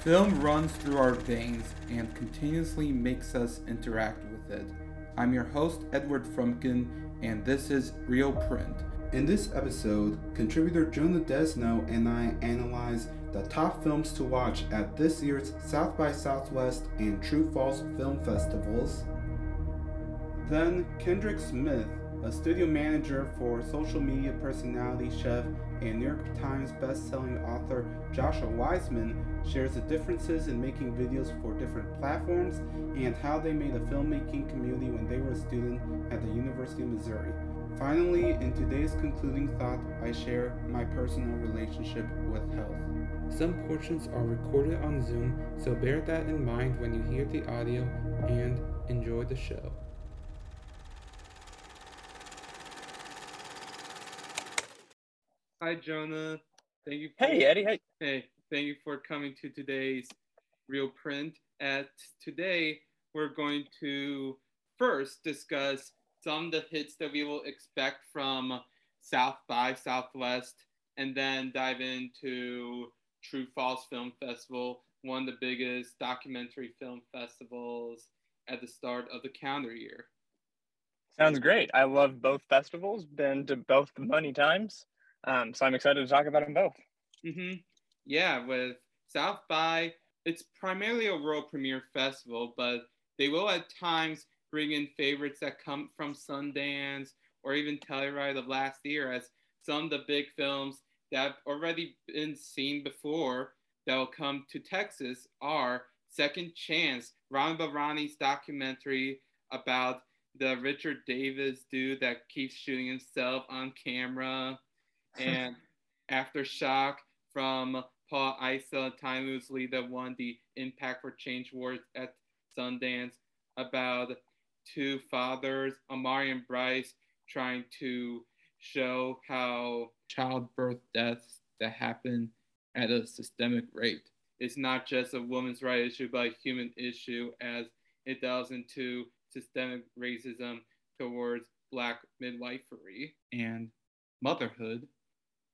Film runs through our veins and continuously makes us interact with it. I'm your host, Edward Frumkin, and this is Real Print. In this episode, contributor Jonah Desneaux and I analyze the top films to watch at this year's South by Southwest and True False Film Festivals. Then, Kendrick Smith, a studio manager for social media personality chef and New York Times best-selling author Joshua Weissman shares the differences in making videos for different platforms and how they made a filmmaking community when they were a student at the University of Missouri. Finally, in today's concluding thought, I share my personal relationship with health. Some portions are recorded on Zoom, so bear that in mind when you hear the audio and enjoy the show. Hi, Jonah. Thank you. For, hey, Eddie. Hey. Hey, thank you for coming to today's Real Print. At today, we're going to first discuss some of the hits that we will expect from South by Southwest, and then dive into True False Film Festival, one of the biggest documentary film festivals at the start of the calendar year. Sounds great. I love both festivals. Been to both many times. Um, so I'm excited to talk about them both. Mm-hmm. Yeah, with South by, it's primarily a world premiere festival, but they will at times bring in favorites that come from Sundance or even Telluride of last year, as some of the big films that have already been seen before that will come to Texas are Second Chance, Ramin Bahrani's documentary about the Richard Davis dude that keeps shooting himself on camera and Aftershock from Paula Eiselt, Time Loosely, that won the Impact for Change Awards at Sundance, about two fathers, Amari and Bryce, trying to show how childbirth deaths that happen at a systemic rate is not just a woman's right issue, but a human issue as it delves into systemic racism towards Black midwifery and motherhood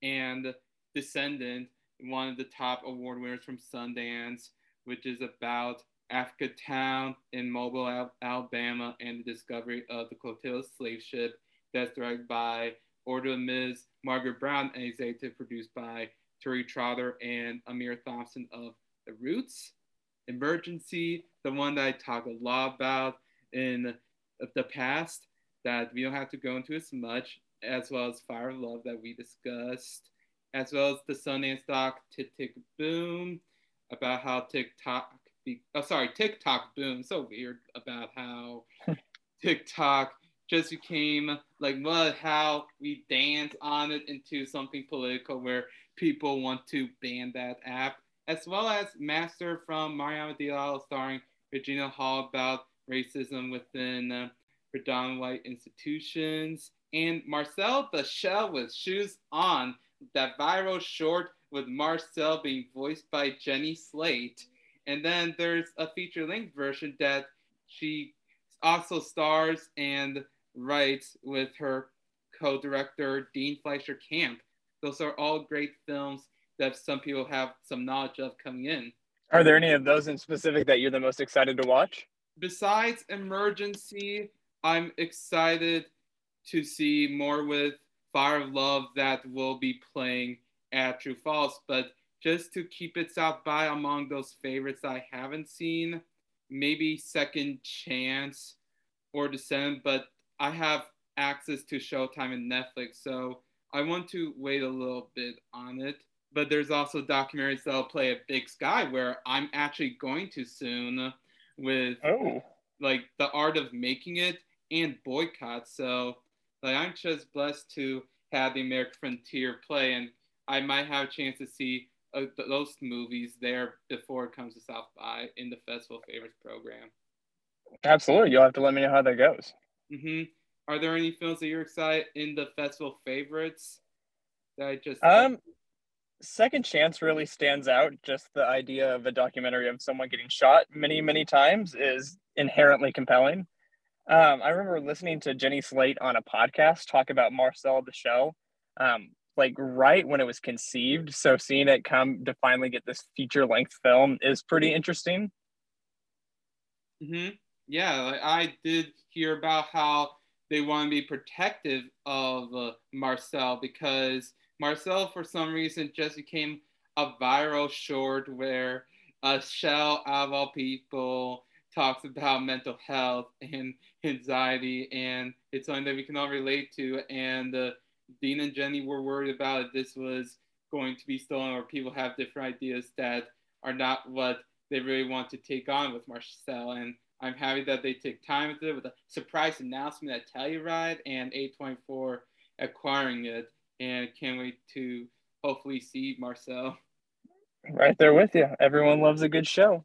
and Descendant, one of the top award winners from Sundance, which is about Africa Town in Mobile, Alabama, and the discovery of the Clotilda slave ship. That's directed by Order Ms. Margaret Brown and executive produced by Tariq Trotter and Ahmir Thompson of The Roots. Emergency, the one that I talk a lot about in the past that we don't have to go into as much as well as Fire of Love that we discussed, as well as the Sundance doc Tick Tick Boom about how TikTok, be, oh sorry, TikTok Boom, so weird about how TikTok just became like what how we dance on it into something political where people want to ban that app, as well as Master from Mariama Diallo starring Regina Hall about racism within uh, predominant white institutions, and Marcel the Shell with Shoes On, that viral short with Marcel being voiced by Jenny Slate. And then there's a feature length version that she also stars and writes with her co director, Dean Fleischer Camp. Those are all great films that some people have some knowledge of coming in. Are there any of those in specific that you're the most excited to watch? Besides Emergency, I'm excited to see more with Fire of Love that will be playing at True False. But just to keep it South by among those favorites I haven't seen, maybe Second Chance or Descent, but I have access to Showtime and Netflix, so I want to wait a little bit on it. But there's also documentaries that'll play at Big Sky where I'm actually going to soon with oh. like the art of making it and boycott. So like I'm just blessed to have the American Frontier play, and I might have a chance to see uh, those movies there before it comes to South by in the Festival Favorites program. Absolutely, you'll have to let me know how that goes. Mm-hmm. Are there any films that you're excited in the Festival Favorites that I just? Um, Second Chance really stands out. Just the idea of a documentary of someone getting shot many, many times is inherently compelling. Um, I remember listening to Jenny Slate on a podcast talk about Marcel the Shell. Um, like right when it was conceived. So seeing it come to finally get this feature length film is pretty interesting. Mm-hmm. Yeah, I did hear about how they want to be protective of uh, Marcel because Marcel, for some reason, just became a viral short where a shell of all people talks about mental health and anxiety, and it's something that we can all relate to. And uh, Dean and Jenny were worried about if this was going to be stolen or people have different ideas that are not what they really want to take on with Marcel. And I'm happy that they take time with it with a surprise announcement at Telluride and A24 acquiring it. And can't wait to hopefully see Marcel. Right there with you. Everyone loves a good show.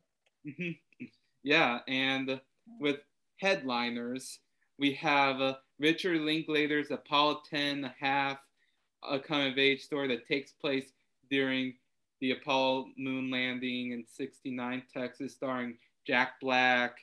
Yeah, and with headliners, we have uh, Richard Linklater's Apollo 10 a half, a coming of age story that takes place during the Apollo moon landing in 69 Texas, starring Jack Black,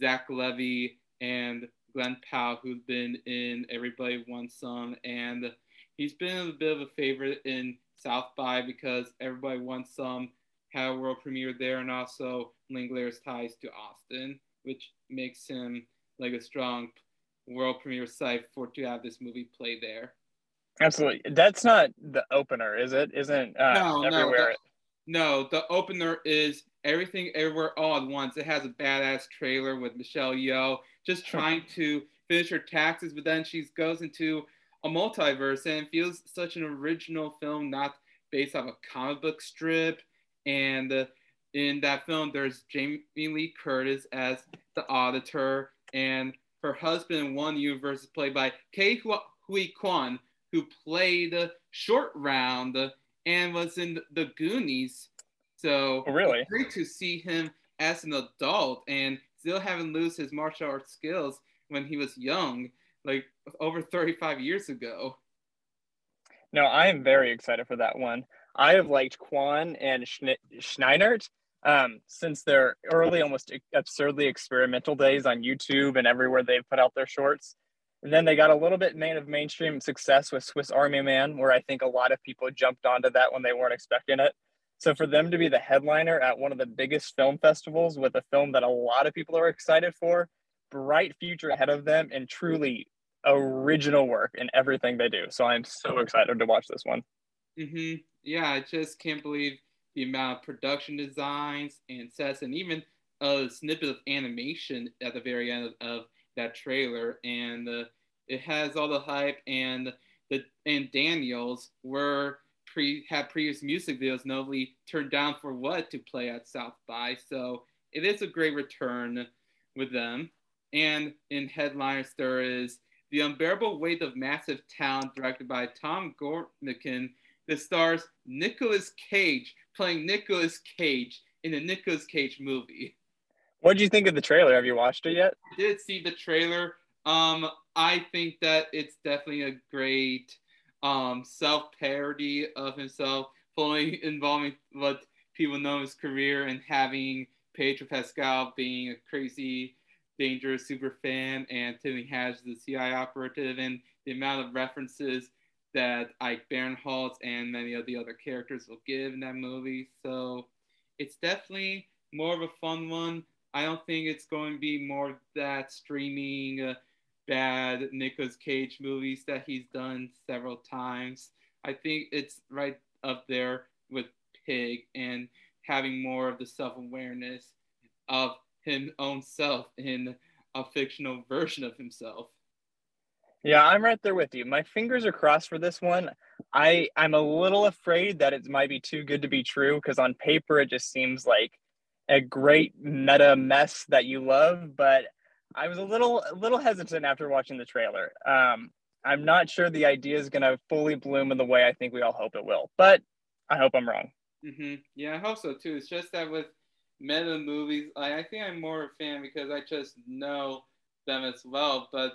Zach Levi, and Glen Powell, who's been in Everybody Wants Some. And he's been a bit of a favorite in South by because Everybody Wants Some had a world premiere there, and also Linklater's ties to Austin, which makes him like a strong world premiere site for to have this movie play there. Absolutely. That's not the opener, is it? Isn't uh, no, everywhere? No the, no, the opener is Everything Everywhere All at Once. It has a badass trailer with Michelle Yeoh just trying to finish her taxes, but then she goes into a multiverse and feels such an original film, not based off a comic book strip. And uh, in that film, there's Jamie Lee Curtis as the auditor, and her husband in one universe is played by Ke Huy Quan, who played the Short Round and was in the Goonies. So oh, really great to see him as an adult and still haven't lose his martial arts skills when he was young, like over 35 years ago. No, I am very excited for that one. I have liked Kwan and Scheinert um, since their early, almost absurdly experimental days on YouTube and everywhere they've put out their shorts. And then they got a little bit main of mainstream success with Swiss Army Man, where I think a lot of people jumped onto that when they weren't expecting it. So for them to be the headliner at one of the biggest film festivals with a film that a lot of people are excited for, bright future ahead of them, and truly original work in everything they do. So I'm so excited to watch this one. Mm-hmm. Yeah, I just can't believe the amount of production designs and sets, and even a snippet of animation at the very end of, of that trailer. And uh, it has all the hype, and the and Daniels were pre had previous music videos notably turned down for what to play at South by. So it is a great return with them. And in headliners, there is The Unbearable Weight of Massive Talent, directed by Tom Gormican, that stars Nicolas Cage playing Nicolas Cage in a Nicolas Cage movie. What did you think of the trailer? Have you watched it yet? I did see the trailer. Um, I think that it's definitely a great um, self parody of himself, fully involving what people know his career and having Pedro Pascal being a crazy, dangerous super fan and Tiffany Haddish the CIA operative and the amount of references that Ike Barinholtz and many of the other characters will give in that movie. So it's definitely more of a fun one. I don't think it's going to be more that streaming. Uh, bad Nicolas Cage movies that he's done several times. I think it's right up there with Pig and having more of the self awareness of his own self in a fictional version of himself. Yeah, I'm right there with you. My fingers are crossed for this one. I I'm a little afraid that it might be too good to be true because on paper it just seems like a great meta mess that you love, but I was a little a little hesitant after watching the trailer. Um, I'm not sure the idea is going to fully bloom in the way I think we all hope it will, but I hope I'm wrong. Mm-hmm. Yeah, I hope so too. It's just that with meta movies, I, I think I'm more a fan because I just know them as well. But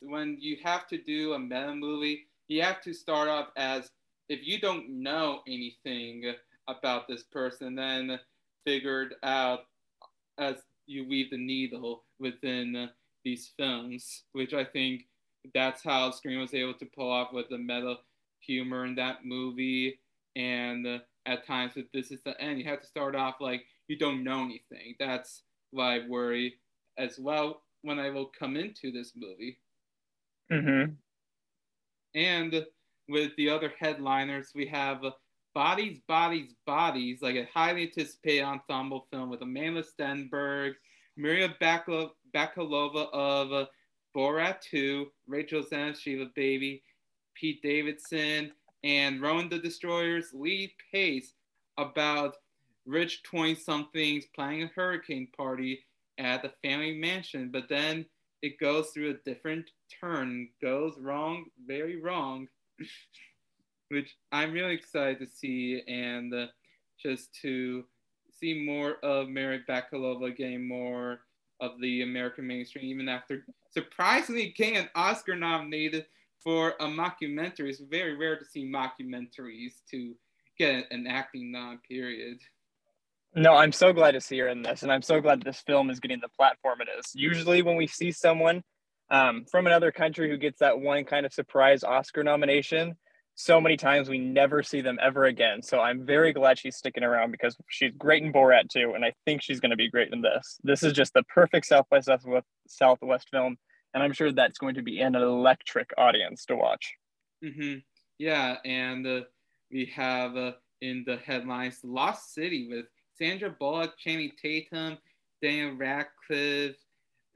when you have to do a meta movie, you have to start off as if you don't know anything about this person, then figured out as you weave the needle within these films, which I think that's how Scream was able to pull off with the meta humor in that movie, and at times this is the end, you have to start off like you don't know anything. That's why I worry as well when I will come into this movie. Mm-hmm. And with the other headliners, we have Bodies, Bodies, Bodies, like a highly anticipated ensemble film with Amandla Stenberg, Maria Bakalova of Borat 2, Rachel Zeg's Shiva Baby, Pete Davidson, and Rowan the Destroyer's Lee Pace about rich 20 somethings planning a hurricane party at the family mansion, but then it goes through a different turn, goes wrong, very wrong, which I'm really excited to see and uh, just to see more of Mary Bakalova getting more of the American mainstream, even after surprisingly getting an Oscar nominated for a mockumentary. It's very rare to see mockumentaries to get an acting nom, period. No, I'm so glad to see her in this, and I'm so glad this film is getting the platform it is. Usually, when we see someone um, from another country who gets that one kind of surprise Oscar nomination, so many times we never see them ever again. So I'm very glad she's sticking around because she's great in Borat too, and I think she's going to be great in this. This is just the perfect South by Southwest, Southwest film, and I'm sure that's going to be an electric audience to watch. Mm-hmm. Yeah, and uh, we have uh, in the headlines Lost City with Sandra Bullock, Channing Tatum, Daniel Radcliffe,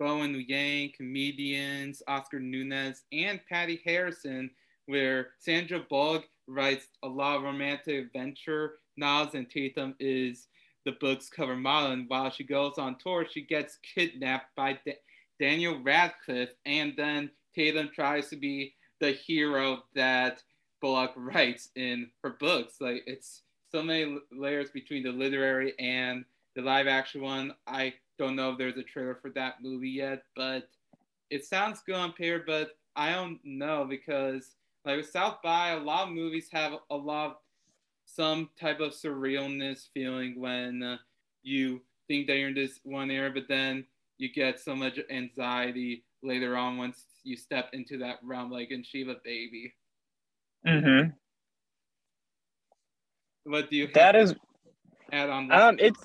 Bowen Yang, comedians, Oscar Nunez, and Patti Harrison where Sandra Bullock writes a lot of romantic adventure novels, and Tatum is the book's cover model. And while she goes on tour, she gets kidnapped by da- Daniel Radcliffe, and then Tatum tries to be the hero that Bullock writes in her books. Like it's so many layers between the literary and the live action one. I don't know if there's a trailer for that movie yet, but it sounds good on paper, but I don't know because like with South by, a lot of movies have a lot of some type of surrealness feeling when uh, you think that you're in this one era, but then you get so much anxiety later on once you step into that realm, like in Shiva Baby. Mm-hmm. What do you that is add on? Um, it's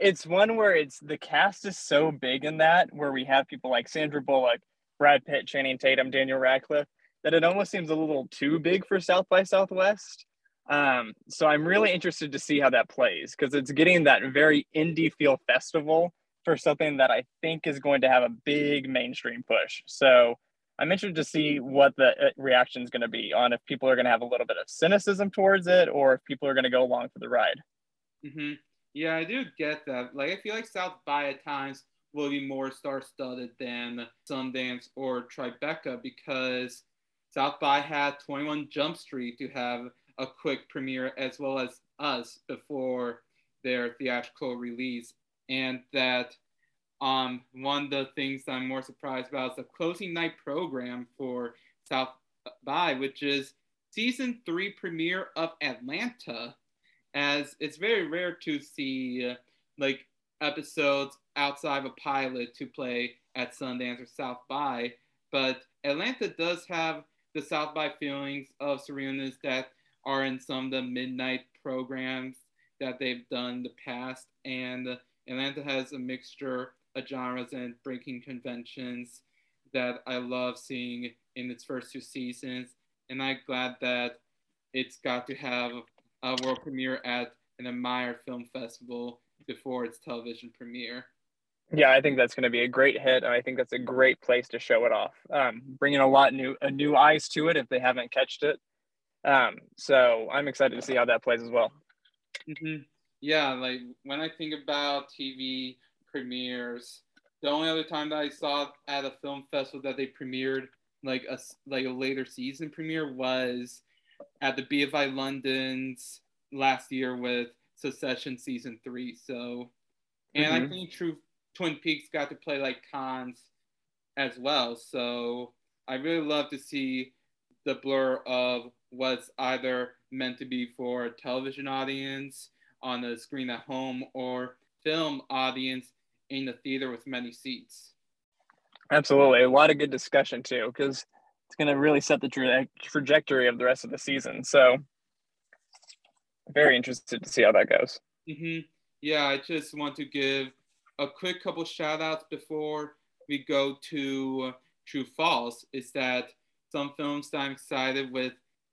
it's one where it's the cast is so big in that where we have people like Sandra Bullock, Brad Pitt, Channing Tatum, Daniel Radcliffe, that it almost seems a little too big for South by Southwest. Um, so I'm really interested to see how that plays because it's getting that very indie feel festival for something that I think is going to have a big mainstream push. So I'm interested to see what the uh, reaction is going to be on if people are going to have a little bit of cynicism towards it or if people are going to go along for the ride. Mm-hmm. Yeah, I do get that. Like, I feel like South by at times will be more star-studded than Sundance or Tribeca because South by had 21 Jump Street to have a quick premiere as well as us before their theatrical release. And that um, one of the things I'm more surprised about is the closing night program for South by, which is season three premiere of Atlanta. As it's very rare to see uh, like episodes outside of a pilot to play at Sundance or South by, but Atlanta does have the South by feelings of Serena's that are in some of the midnight programs that they've done in the past. And Atlanta has a mixture of genres and breaking conventions that I love seeing in its first two seasons. And I'm glad that it's got to have a world premiere at an Admire Film Festival before its television premiere. Yeah, I think that's going to be a great hit, and I think that's a great place to show it off. Um, bringing a lot new, a new eyes to it if they haven't catched it. Um, so I'm excited to see how that plays as well. Mm-hmm. Yeah, like when I think about TV premieres, the only other time that I saw at a film festival that they premiered like a like a later season premiere was at the BFI London's last year with Succession season three. So, and mm-hmm. I think True Twin Peaks got to play like cons as well. So I really love to see the blur of what's either meant to be for a television audience on the screen at home or film audience in the theater with many seats. Absolutely. A lot of good discussion too, because it's going to really set the tra- trajectory of the rest of the season. So, very interested to see how that goes. Mm-hmm. Yeah, I just want to give a quick couple shout outs before we go to True False. Is that some films that I'm excited with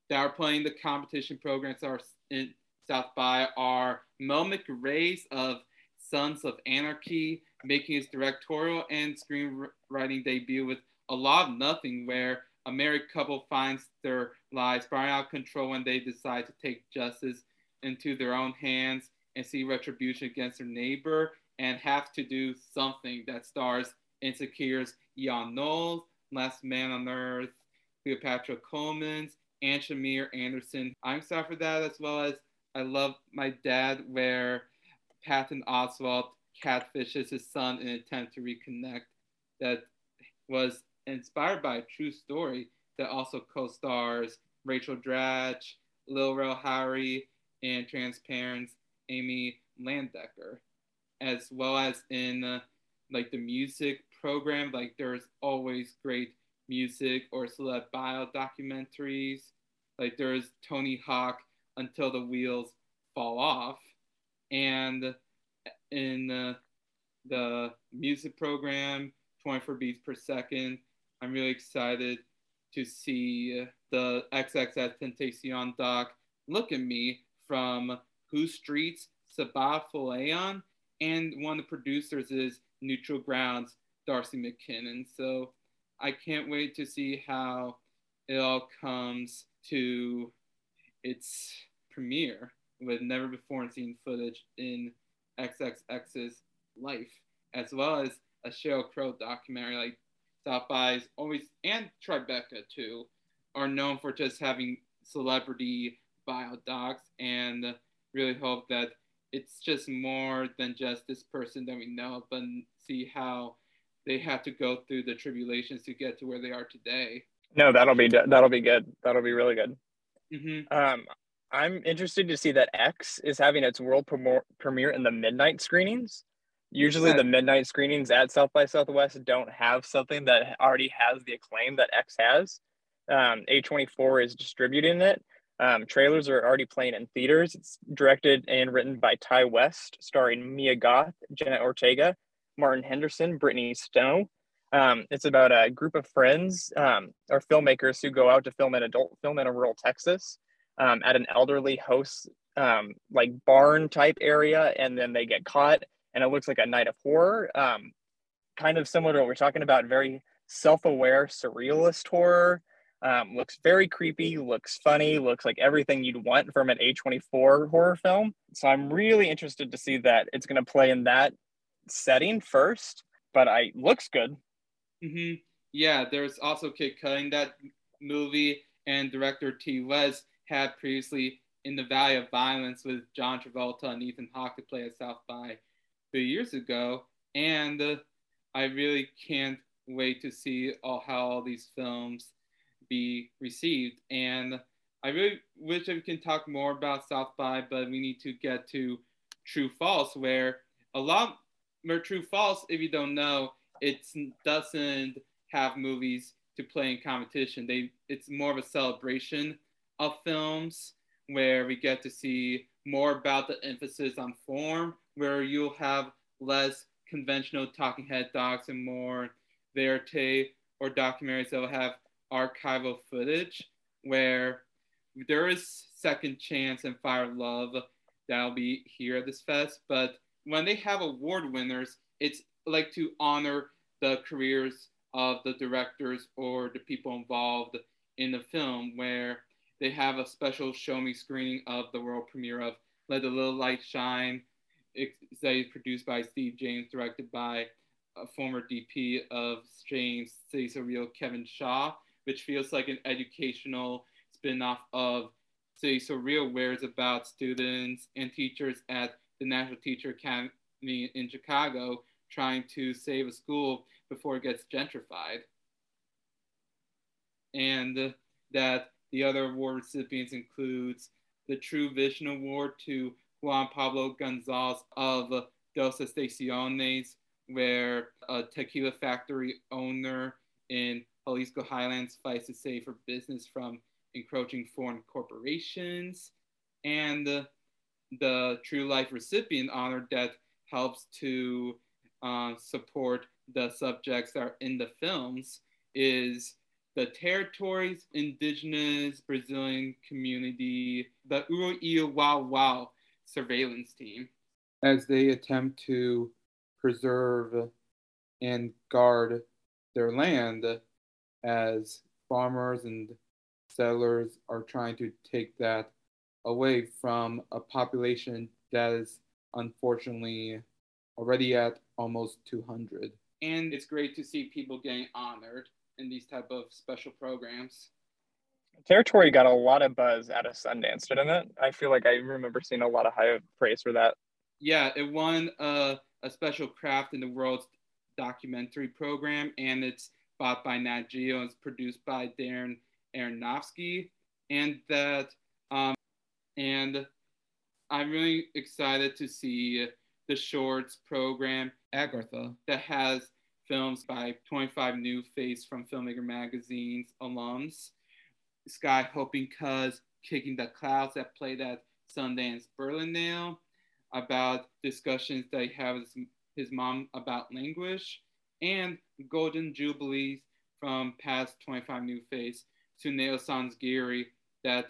that are playing the competition programs are in South by are Mo McRae's of Sons of Anarchy, making his directorial and screenwriting debut with A Lot of Nothing, where a married couple finds their lives spiraling out of control when they decide to take justice into their own hands and see retribution against their neighbor and have to do something that stars Insecure's Jan Knowles, Last Man on Earth, Cleopatra Coleman's, and Shamier Anderson. I'm sorry for that, as well as I Love My Dad, where Patton Oswalt catfishes his son in an attempt to reconnect. That was inspired by a true story that also co-stars Rachel Dratch, Lil Rel Howery, and Transparent's Amy Landecker, as well as in uh, like the music program. Like there's always great music or celeb bio documentaries. Like there's Tony Hawk until the wheels fall off, and in uh, the music program, 24 beats per second. I'm really excited to see the XXX Tentacion doc Look at Me from Whose Streets, Sabah and one of the producers is Neutral Grounds, Darcy McKinnon. So I can't wait to see how it all comes to its premiere with never before seen footage in XXX's life, as well as a Sheryl Crow documentary like South by's always and Tribeca too are known for just having celebrity bio docs and really hope that it's just more than just this person that we know, but see how they have to go through the tribulations to get to where they are today. No, that'll be that'll be good. That'll be really good. Mm-hmm. Um, I'm interested to see that X is having its world premiere in the midnight screenings. Usually, the midnight screenings at South by Southwest don't have something that already has the acclaim that X has. Um, A24 is distributing it. Um, trailers are already playing in theaters. It's directed and written by Ti West, starring Mia Goth, Jenna Ortega, Martin Henderson, Brittany Snow. Um, it's about a group of friends um, or filmmakers who go out to film an adult film in a rural Texas um, at an elderly host um, like barn type area, and then they get caught, and it looks like a night of horror. Um, kind of similar to what we're talking about, very self-aware surrealist horror. Um, looks very creepy, looks funny, looks like everything you'd want from an A24 horror film. So I'm really interested to see that it's going to play in that setting first, but I looks good. Mm-hmm. Yeah, there's also Kid Cudi that movie, and director Ti West had previously in the Valley of Violence with John Travolta and Ethan Hawke to play at South by two years ago. And I really can't wait to see all, how all these films be received. And I really wish I can talk more about South by, but we need to get to True False, where a lot, where True False, if you don't know, it doesn't have movies to play in competition. They, it's more of a celebration of films where we get to see more about the emphasis on form, where you'll have less conventional talking head docs and more verite or documentaries that will have archival footage, where there is Second Chance and Fire Love that'll be here at this fest. But when they have award winners, it's like to honor the careers of the directors or the people involved in the film, where they have a special show me screening of the world premiere of Let the Little Light Shine. It's produced by Steve James, directed by a former DP of James City So Real, Kevin Shaw, which feels like an educational spin-off of City So Real, where it's about students and teachers at the National Teacher Academy in Chicago trying to save a school before it gets gentrified. And that the other award recipients includes the True Vision Award to Juan Pablo Gonzalez of Dos Estaciones, where a tequila factory owner in Jalisco Highlands fights to save her business from encroaching foreign corporations, and the, the True Life recipient honor that helps to uh, support the subjects that are in the films is the territory's indigenous Brazilian community, the Uru-eu-wau-wau surveillance team, as they attempt to preserve and guard their land as farmers and settlers are trying to take that away from a population that is unfortunately already at almost 200 and it's great to see people getting honored in these type of special programs territory got a lot of buzz out of sundance didn't it i feel like i remember seeing a lot of high praise for that yeah it won a, a special craft in the world's documentary program and it's bought by nat geo it's produced by darren aronofsky and that um, and i'm really excited to see the shorts program Agartha that has films by 25 new face from filmmaker magazine's alums. Sky Hoping Cuz Kicking the Clouds that played at Sundance Berlinale about discussions that he has with his mom about language and Golden Jubilees from past 25 New Face to Suneil Sanzgiri that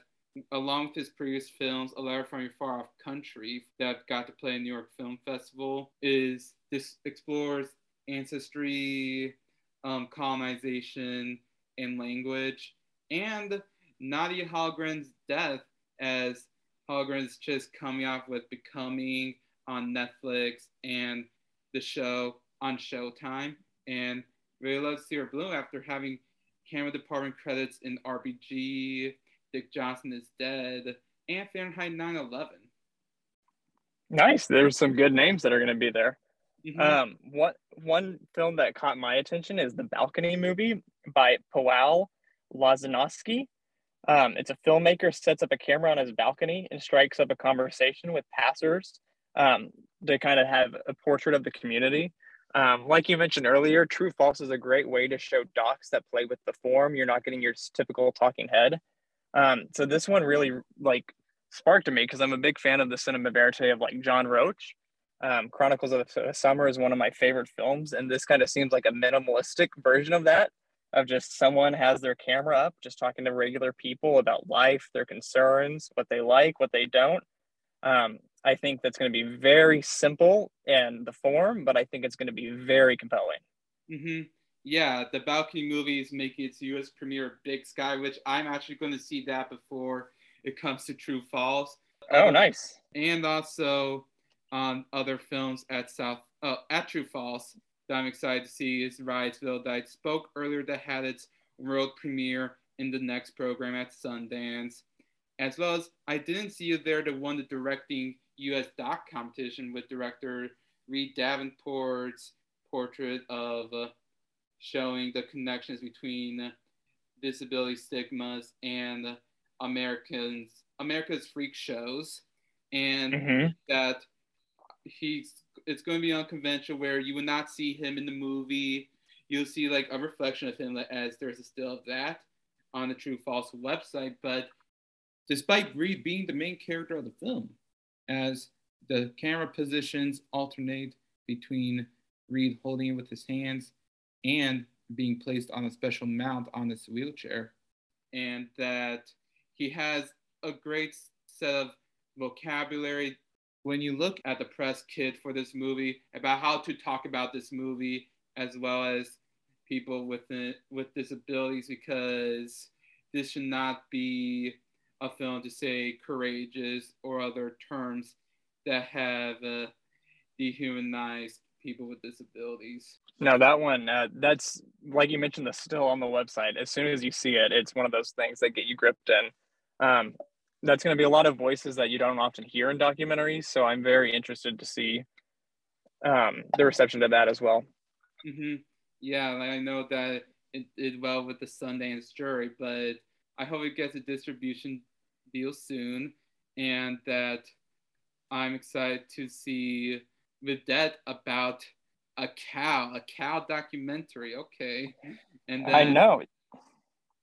along with his previous films, A Letter from a Far Off Country, that got to play in New York Film Festival, is this explores ancestry, um, colonization, and language, and Nadia Hallgren's death as Hallgren's just coming off with Becoming on Netflix and the show on Showtime, and really love to see her bloom after having camera department credits in RBG, Dick Johnson is Dead, and Fahrenheit 9/11. Nice. There's some good names that are going to be there. Mm-hmm. Um, what one film that caught my attention is the Balcony movie by Paweł Lozanowski. Um, it's a filmmaker sets up a camera on his balcony and strikes up a conversation with passers um, to kind of have a portrait of the community. Um, like you mentioned earlier, True False is a great way to show docs that play with the form. You're not getting your typical talking head. Um, so this one really like sparked to me because I'm a big fan of the cinema verite of like John Roach. Um, Chronicles of the Summer is one of my favorite films, and this kind of seems like a minimalistic version of that. Of just someone has their camera up, just talking to regular people about life, their concerns, what they like, what they don't. Um, I think that's going to be very simple in the form, but I think it's going to be very compelling. Mm-hmm yeah, the Balcony movie is making its U.S. premiere Big Sky, which I'm actually going to see that before it comes to True False. Oh, um, nice. And also um, other films at South uh, at True False that I'm excited to see is Riotsville that I spoke earlier that had its world premiere in the next program at Sundance, as well as I didn't see you there to won the directing U.S. doc competition with director Reid Davenport's portrait of uh, showing the connections between disability stigmas and Americans America's freak shows, and mm-hmm. that he's it's going to be unconventional where you would not see him in the movie. You'll see like a reflection of him as there's a still of that on the True False website. But despite Reid being the main character of the film, as the camera positions alternate between Reid holding it with his hands and being placed on a special mount on his wheelchair, and that he has a great set of vocabulary. When you look at the press kit for this movie about how to talk about this movie, as well as people with with disabilities, because this should not be a film to say courageous or other terms that have uh, dehumanized people with disabilities. No, that one, uh, that's like you mentioned, the still on the website. As soon as you see it, it's one of those things that get you gripped in. Um, that's going to be a lot of voices that you don't often hear in documentaries. So I'm very interested to see um, the reception to that as well. Mm-hmm. Yeah, I know that it did well with the Sundance jury, but I hope it gets a distribution deal soon, and that I'm excited to see Vedette about a cow, a cow documentary. Okay, and then, I know.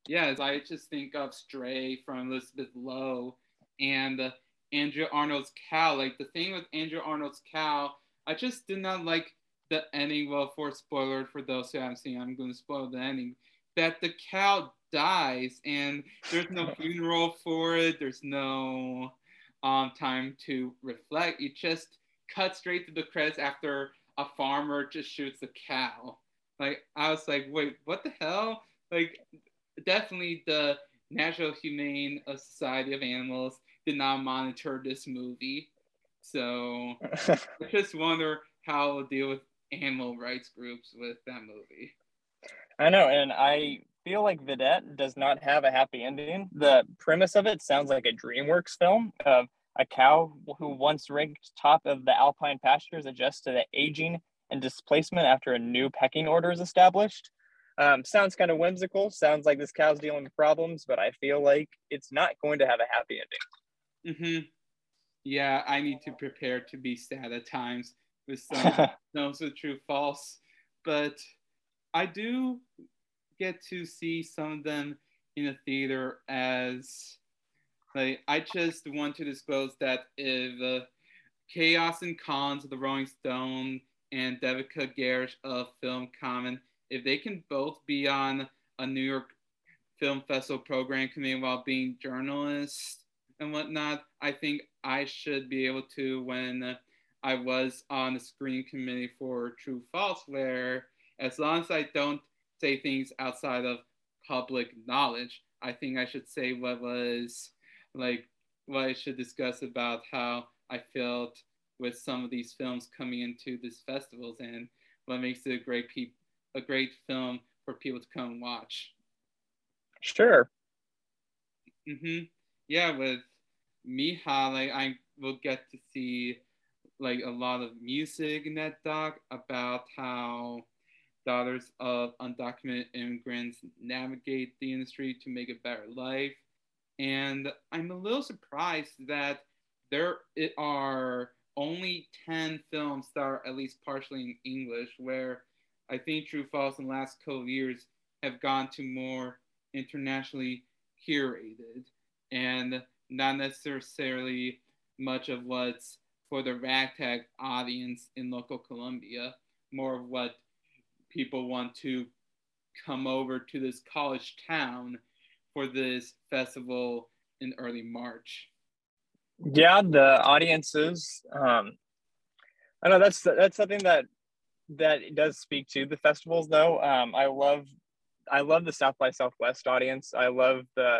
Yeah, I just think of Stray from Elizabeth Lo and uh, Andrea Arnold's cow. Like the thing with Andrea Arnold's cow, I just did not like the ending. Well, for spoiler for those who haven't seen, I'm going to spoil the ending. That the cow dies and there's no funeral for it. There's no um, time to reflect. You just cut straight to the credits after a farmer just shoots a cow. Like I was like, wait, what the hell? Like definitely the National Humane uh, Society of Animals did not monitor this movie. So I just wonder how it'll deal with animal rights groups with that movie. I know, and I feel like Vedette does not have a happy ending. The premise of it sounds like a DreamWorks film of a cow who once ranked top of the alpine pastures adjusts to the aging and displacement after a new pecking order is established. Um, sounds kind of whimsical. Sounds like this cow's dealing with problems, but I feel like it's not going to have a happy ending. Mm-hmm. Yeah, I need to prepare to be sad at times with some films with true false, but I do get to see some of them in a theater as like I just want to disclose that if uh, K. Austin Collins of the Rolling Stone and Devika Girish of Film Comment, if they can both be on a New York Film Festival program committee while being journalists and whatnot, I think I should be able to when I was on the screening committee for True False, where as long as I don't say things outside of public knowledge, I think I should say what was like what I should discuss about how I felt with some of these films coming into these festivals and what makes it a great pe- a great film for people to come watch. Sure. Mhm. Yeah, with Mija, like I will get to see like a lot of music in that doc about how daughters of undocumented immigrants navigate the industry to make a better life and I'm a little surprised that there are only 10 films that are at least partially in English, where I think True False in the last couple years have gone to more internationally curated and not necessarily much of what's for the ragtag audience in local Columbia, more of what people want to come over to this college town for this festival in early March? Yeah, the audiences. Um, I know that's that's something that that does speak to the festivals, though. Um, I love I love the South by Southwest audience. I love the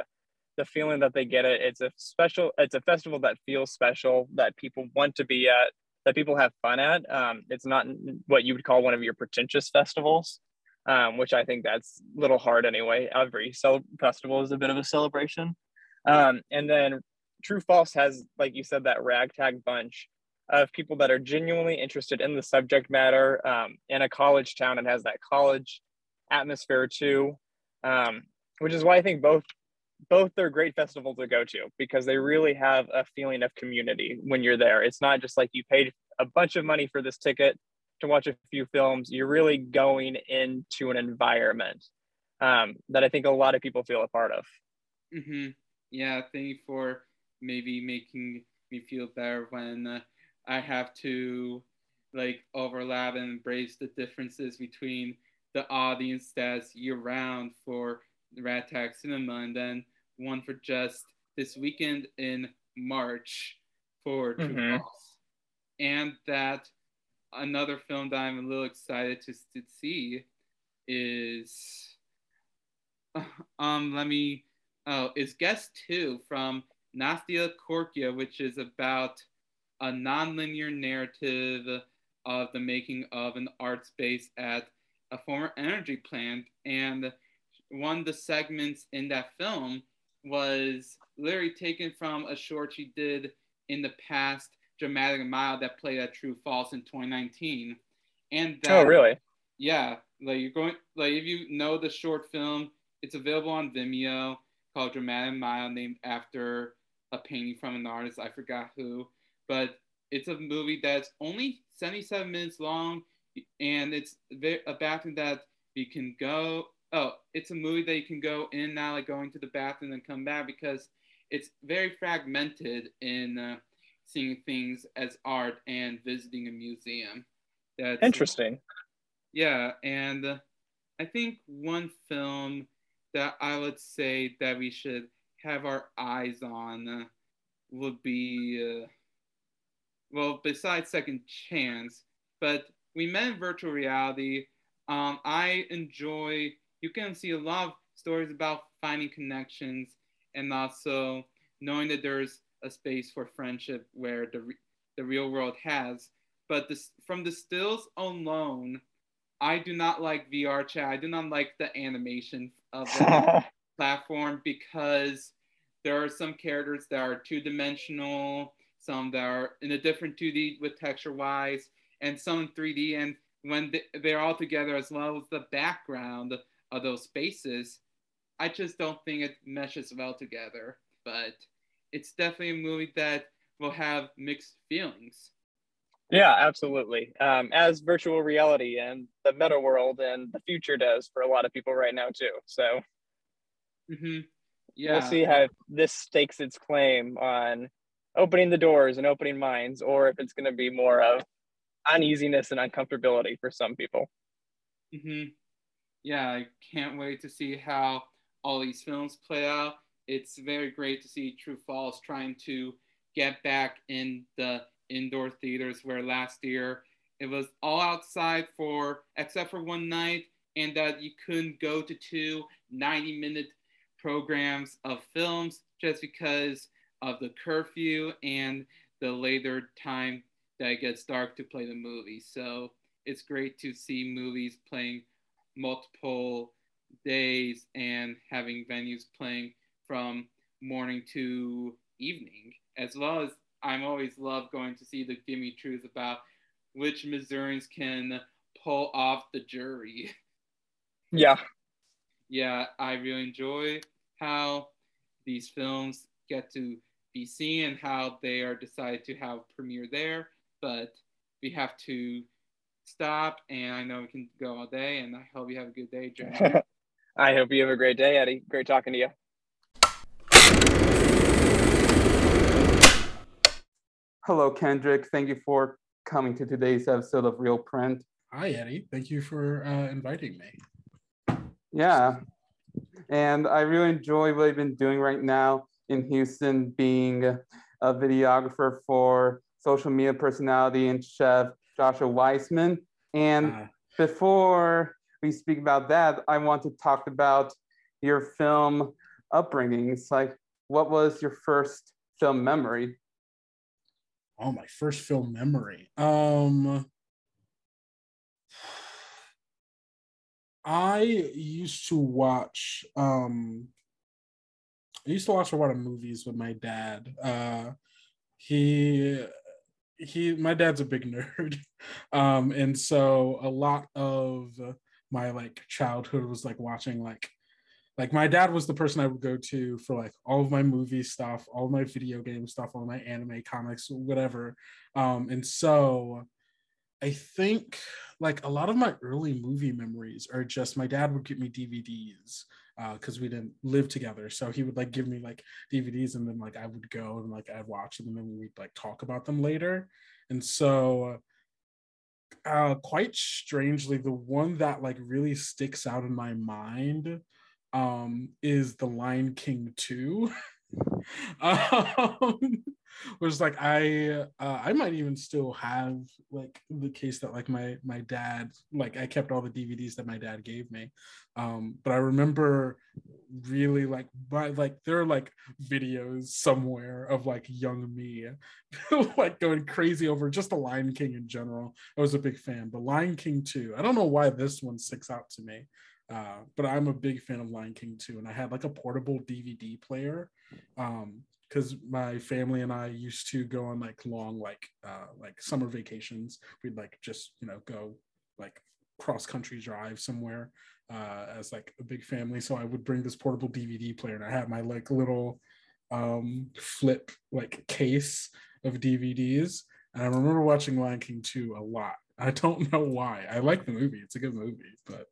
the feeling that they get it. It's a special. It's a festival that feels special. That people want to be at. That people have fun at. Um, it's not what you would call one of your pretentious festivals um, which I think that's a little hard anyway. Every cel- festival is a bit of a celebration. Um, and then True False has, like you said, that ragtag bunch of people that are genuinely interested in the subject matter um, in a college town. It has that college atmosphere too, um, which is why I think both both they're great festivals to go to because they really have a feeling of community when you're there. It's not just like you paid a bunch of money for this ticket to watch a few films, you're really going into an environment um, that I think a lot of people feel a part of. Mm-hmm. Yeah, thank you for maybe making me feel better when uh, I have to like overlap and embrace the differences between the audience that's year round for Ragtag Cinema and then one for just this weekend in March for True mm-hmm. False. And that another film that I'm a little excited to, to see is um let me oh is Guest Two from Nastia Korkia, which is about a nonlinear narrative of the making of an art space at a former energy plant. And one of the segments in that film was literally taken from a short she did in the past Dramatic Mile that played at True False in 2019. And that, oh, really? Yeah, like you're going like if you know the short film, it's available on Vimeo called Dramatic Mile, named after a painting from an artist I forgot who, but it's a movie that's only 77 minutes long. and it's a bathroom that you can go. Oh, it's a movie that you can go in now, like going to the bathroom and come back because it's very fragmented in uh, seeing things as art and visiting a museum. That's interesting. Yeah, and uh, I think one film that I would say that we should have our eyes on uh, would be, uh, well, besides Second Chance, but we met in virtual reality. Um, I enjoy, you can see a lot of stories about finding connections and also knowing that there's a space for friendship where the, the real world has. But this, from the stills alone, I do not like VR chat. I do not like the animation of the platform because there are some characters that are two dimensional, some that are in a different 2D with texture wise, and some in 3D. And when they're all together, as well as the background of those spaces, I just don't think it meshes well together. But it's definitely a movie that will have mixed feelings. Yeah, absolutely. Um, as virtual reality and the meta world and the future does for a lot of people right now too. So, mm-hmm. yeah, we'll see how this stakes its claim on opening the doors and opening minds, or if it's going to be more of uneasiness and uncomfortability for some people. Mm-hmm. Yeah, I can't wait to see how all these films play out. It's very great to see True False trying to get back in the indoor theaters where last year it was all outside for except for one night and that you couldn't go to two 90 minute programs of films just because of the curfew and the later time that it gets dark to play the movie. So it's great to see movies playing multiple days and having venues playing from morning to evening, as well as I'm always love going to see the Gimme Truth about which Missourians can pull off the jury. Yeah. Yeah, I really enjoy how these films get to be seen and how they are decided to have premiere there. But we have to stop, and I know we can go all day, and I hope you have a good day, Jeremy. I hope you have a great day, Eddie. Great talking to you. Hello, Kendrick. Thank you for coming to today's episode of Real Print. Hi, Eddie. Thank you for uh, inviting me. Yeah. And I really enjoy what I've been doing right now in Houston, being a videographer for social media personality and chef Joshua Weissman. And uh, before we speak about that, I want to talk about your film upbringings. Like, what was your first film memory? oh my first film memory um i used to watch um i used to watch a lot of movies with my dad. Uh he he my dad's a big nerd. Um and so a lot of my like childhood was like watching like like my dad was the person I would go to for like all of my movie stuff, all my video game stuff, all my anime, comics, whatever. Um, and so I think like a lot of my early movie memories are just my dad would get me DVDs because uh, we didn't live together. So he would like give me like DVDs and then like I would go and like I'd watch them and then we'd like talk about them later. And so uh quite strangely, the one that like really sticks out in my mind um, is The Lion King 2. um, was like I uh, I might even still have like the case that like my my dad like I kept all the DVDs that my dad gave me, um, but I remember really like by like there are like videos somewhere of like young me like going crazy over just the Lion King in general. I was a big fan, but Lion King 2. I don't know why this one sticks out to me. Uh, but I'm a big fan of Lion King too, and I had like a portable DVD player because my family and I used to go on like long like uh, like summer vacations. We'd like just you know go like cross country drive somewhere uh, as like a big family. So I would bring this portable DVD player, and I had my like little um, flip like case of DVDs. And I remember watching Lion King 2 a lot I don't know why. I like the movie. It's a good movie, but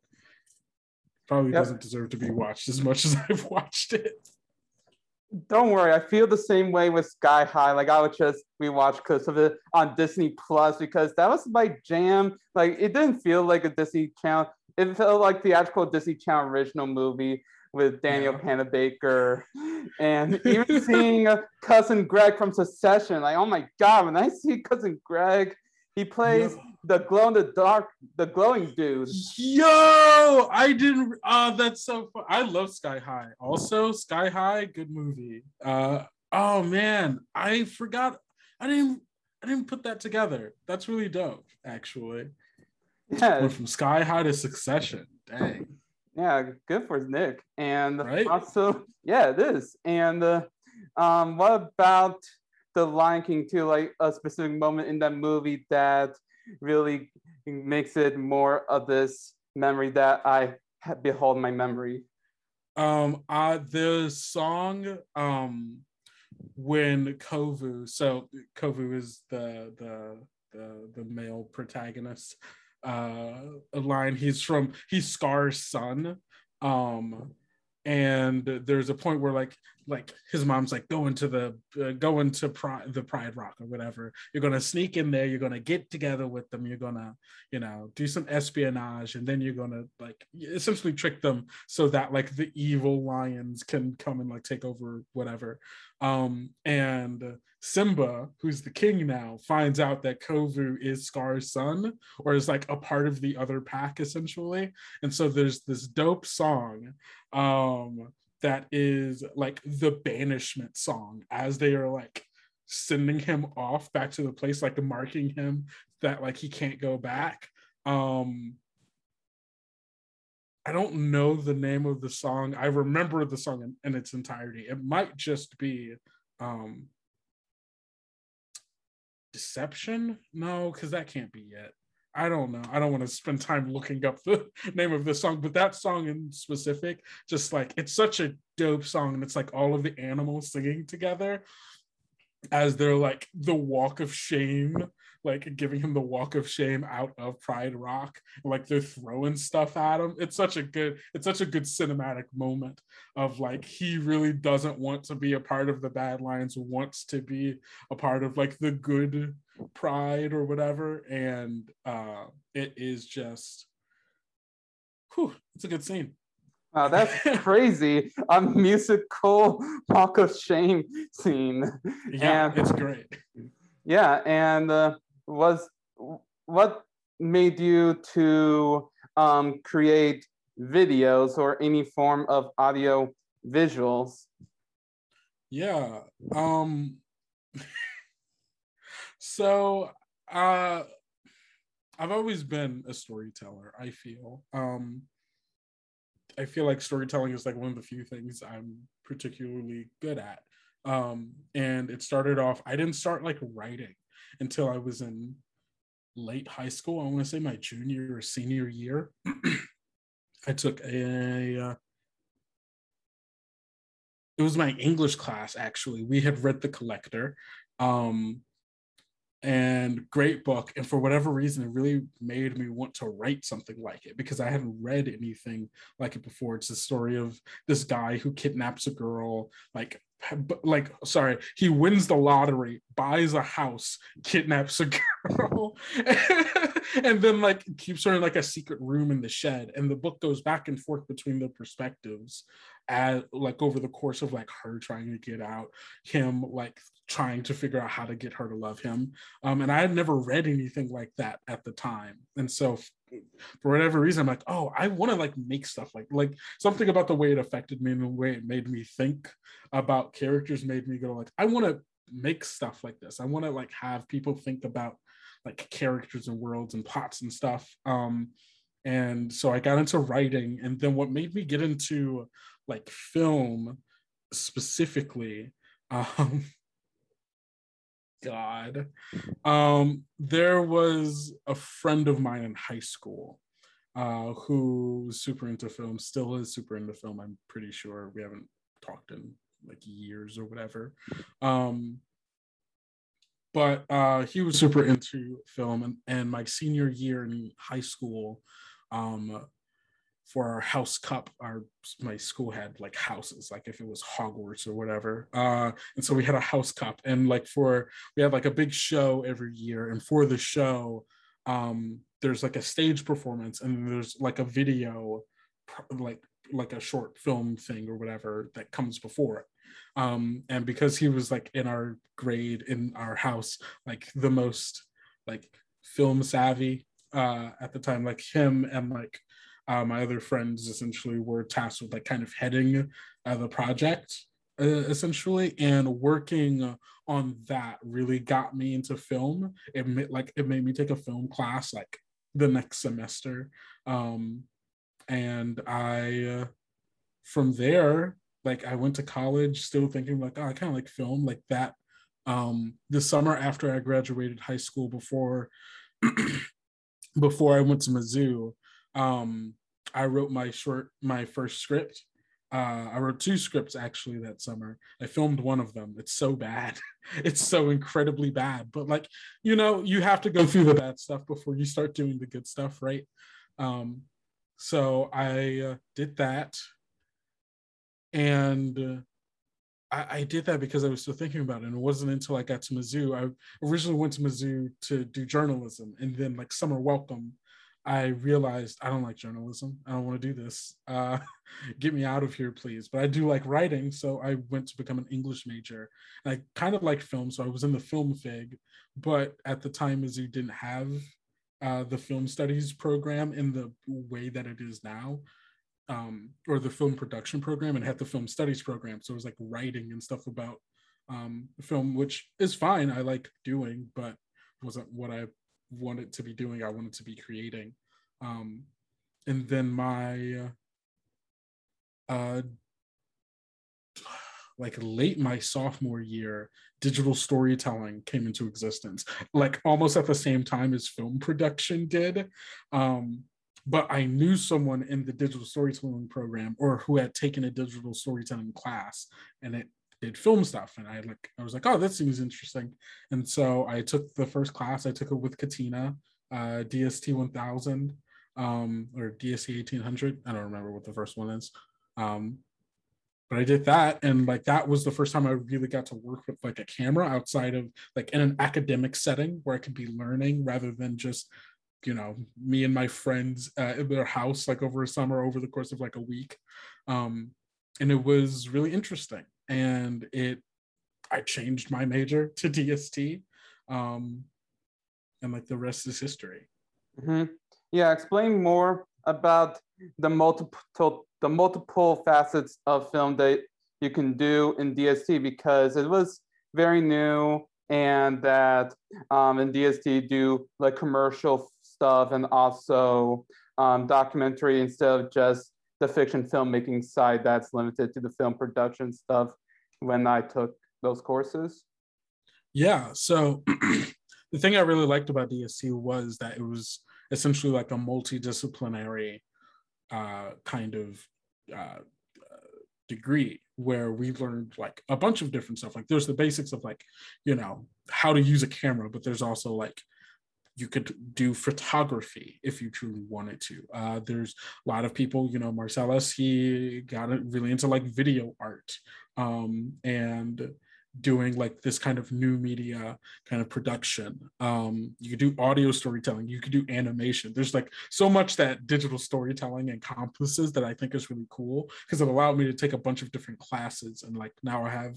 probably Yep. doesn't deserve to be watched as much as I've watched it. Don't worry, I feel the same way with Sky High. Like I would just rewatch clips of it on Disney Plus because that was my jam. Like it didn't feel like a Disney Channel. It felt like the actual Disney Channel original movie with Danielle Yeah. Panabaker, and even seeing uh, cousin Greg from Succession. Like oh my god, when I see cousin Greg, he plays Yo. The glow in the dark, the glowing dude. Yo, I didn't. Uh, that's so fun. I love Sky High. Also, Sky High, good movie. Uh, oh man, I forgot. I didn't. I didn't put that together. That's really dope, actually. Yeah, Went from Sky High to Succession. Dang. Yeah, good for Nick. And Right? also, yeah, it is. And uh, um, what about the Lion King too? Like a specific moment in that movie that really makes it more of this memory that I behold my memory. Um, uh, the song, um, when Kovu, so Kovu is the the the the male protagonist. Uh, a line he's from he's Scar's son. Um, and there's a point where like like his mom's like going to the uh, going to Pride, the Pride Rock or whatever. You're gonna sneak in there. You're gonna get together with them. You're gonna you know do some espionage, and then you're gonna like essentially trick them so that like the evil lions can come and like take over whatever. Um, and Simba, who's the king now, finds out that Kovu is Scar's son, or is like a part of the other pack essentially. And so there's this dope song um that is like the banishment song as they are like sending him off back to the place like marking him that like he can't go back. Um i don't know the name of the song. I remember the song in, in its entirety. It might just be um deception? No because that can't be it I don't know. I don't want to spend time looking up the name of the song, but that song in specific, just like it's such a dope song, and it's like all of the animals singing together as they're like the walk of shame, like giving him the walk of shame out of Pride Rock, like they're throwing stuff at him. It's such a good, it's such a good cinematic moment of like he really doesn't want to be a part of the Bad Lions, wants to be a part of like the good pride or whatever and uh it is just whew, it's a good scene Wow, that's crazy. A musical walk of shame scene. yeah And- it's great Yeah, and uh, was what made you to um, create videos or any form of audio visuals? yeah um so uh i've always been a storyteller i feel. Um i feel like storytelling is like one of the few things i'm particularly good at. Um and it started off i didn't start like writing until i was in late high school. I want to say my junior or senior year. I took a uh, it was my english class actually. We had read the collector. Um and great book and for whatever reason it really made me want to write something like it because i hadn't read anything like it before. It's the story of this guy who kidnaps a girl like like sorry he wins the lottery buys a house kidnaps a girl and then like keeps her in like a secret room in the shed and the book goes back and forth between the perspectives as like over the course of like her trying to get out him like trying to figure out how to get her to love him. Um and i had never read anything like that at the time. And so for whatever reason i'm like oh i want to like make stuff like like something about the way it affected me and the way it made me think about characters made me go like i want to make stuff like this. I want to like have people think about like characters and worlds and plots and stuff. Um and so i got into writing. And then what made me get into like film specifically um god. Um there was a friend of mine in high school uh who was super into film still is super into film i'm pretty sure. We haven't talked in like years or whatever. Um but uh, he was super into film, and, and my senior year in high school, um, for our house cup, our my school had like houses, like if it was Hogwarts or whatever. Uh, and so we had a house cup, and like for we had like a big show every year, and for the show, um, there's like a stage performance, and there's like a video, like like a short film thing or whatever that comes before it. Um, and because he was like in our grade in our house, like the most like film savvy uh, at the time, like him and like uh, my other friends essentially were tasked with like kind of heading uh, the project uh, essentially and working on that really got me into film. It made like it made me take a film class like the next semester um and i uh, from there like i went to college still thinking like oh i kind of like film like that um the summer after i graduated high school before before i went to mizzou um, I wrote my short, my first script. Uh, I wrote two scripts actually that summer. I filmed one of them. It's so bad. it's so incredibly bad. But like, you know, you have to go through the bad stuff before you start doing the good stuff, right? Um, so I uh, did that, and uh, I, I, did that because I was still thinking about it. And it wasn't until I got to Mizzou. I originally went to Mizzou to do journalism, and then like summer welcome I realized I don't like journalism. I don't want to do this. Uh, get me out of here, please. But I do like writing, so I went to become an English major. And I kind of like film, so I was in the film fig. But at the time, Mizzou didn't have uh, the film studies program in the way that it is now, um, or the film production program, and had the film studies program. So it was like writing and stuff about um, film, which is fine. I like doing, but wasn't what I wanted to be doing, I wanted to be creating. Um, and then my uh, like late my sophomore year, digital storytelling came into existence, like almost at the same time as film production did. Um, but I knew someone in the digital storytelling program or who had taken a digital storytelling class, and it did film stuff and i like i was like oh that seems interesting. And so i took the first class i took it with katina uh, dst 1000 um, or dst 1800 i don't remember what the first one is um, but i did that and like that was the first time i really got to work with like a camera outside of like in an academic setting where i could be learning rather than just you know me and my friends uh, in their house like over a summer over the course of like a week um, and it was really interesting and it I changed my major to DST, um, and like the rest is history. Mm-hmm. Yeah, explain more about the multiple the multiple facets of film that you can do in DST because it was very new and that um, in DST do like commercial stuff and also um, documentary instead of just the fiction filmmaking side that's limited to the film production stuff when I took those courses? Yeah. So the thing I really liked about DST was that it was essentially like a multidisciplinary uh, kind of uh, degree where we learned like a bunch of different stuff. Like there's the basics of like, you know, how to use a camera, but there's also like you could do photography if you truly wanted to. Uh, there's a lot of people, you know, Marcelese, he got really into like video art um, and doing like this kind of new media kind of production. Um, you could do audio storytelling, you could do animation. There's like so much that digital storytelling encompasses that I think is really cool because it allowed me to take a bunch of different classes and like now I have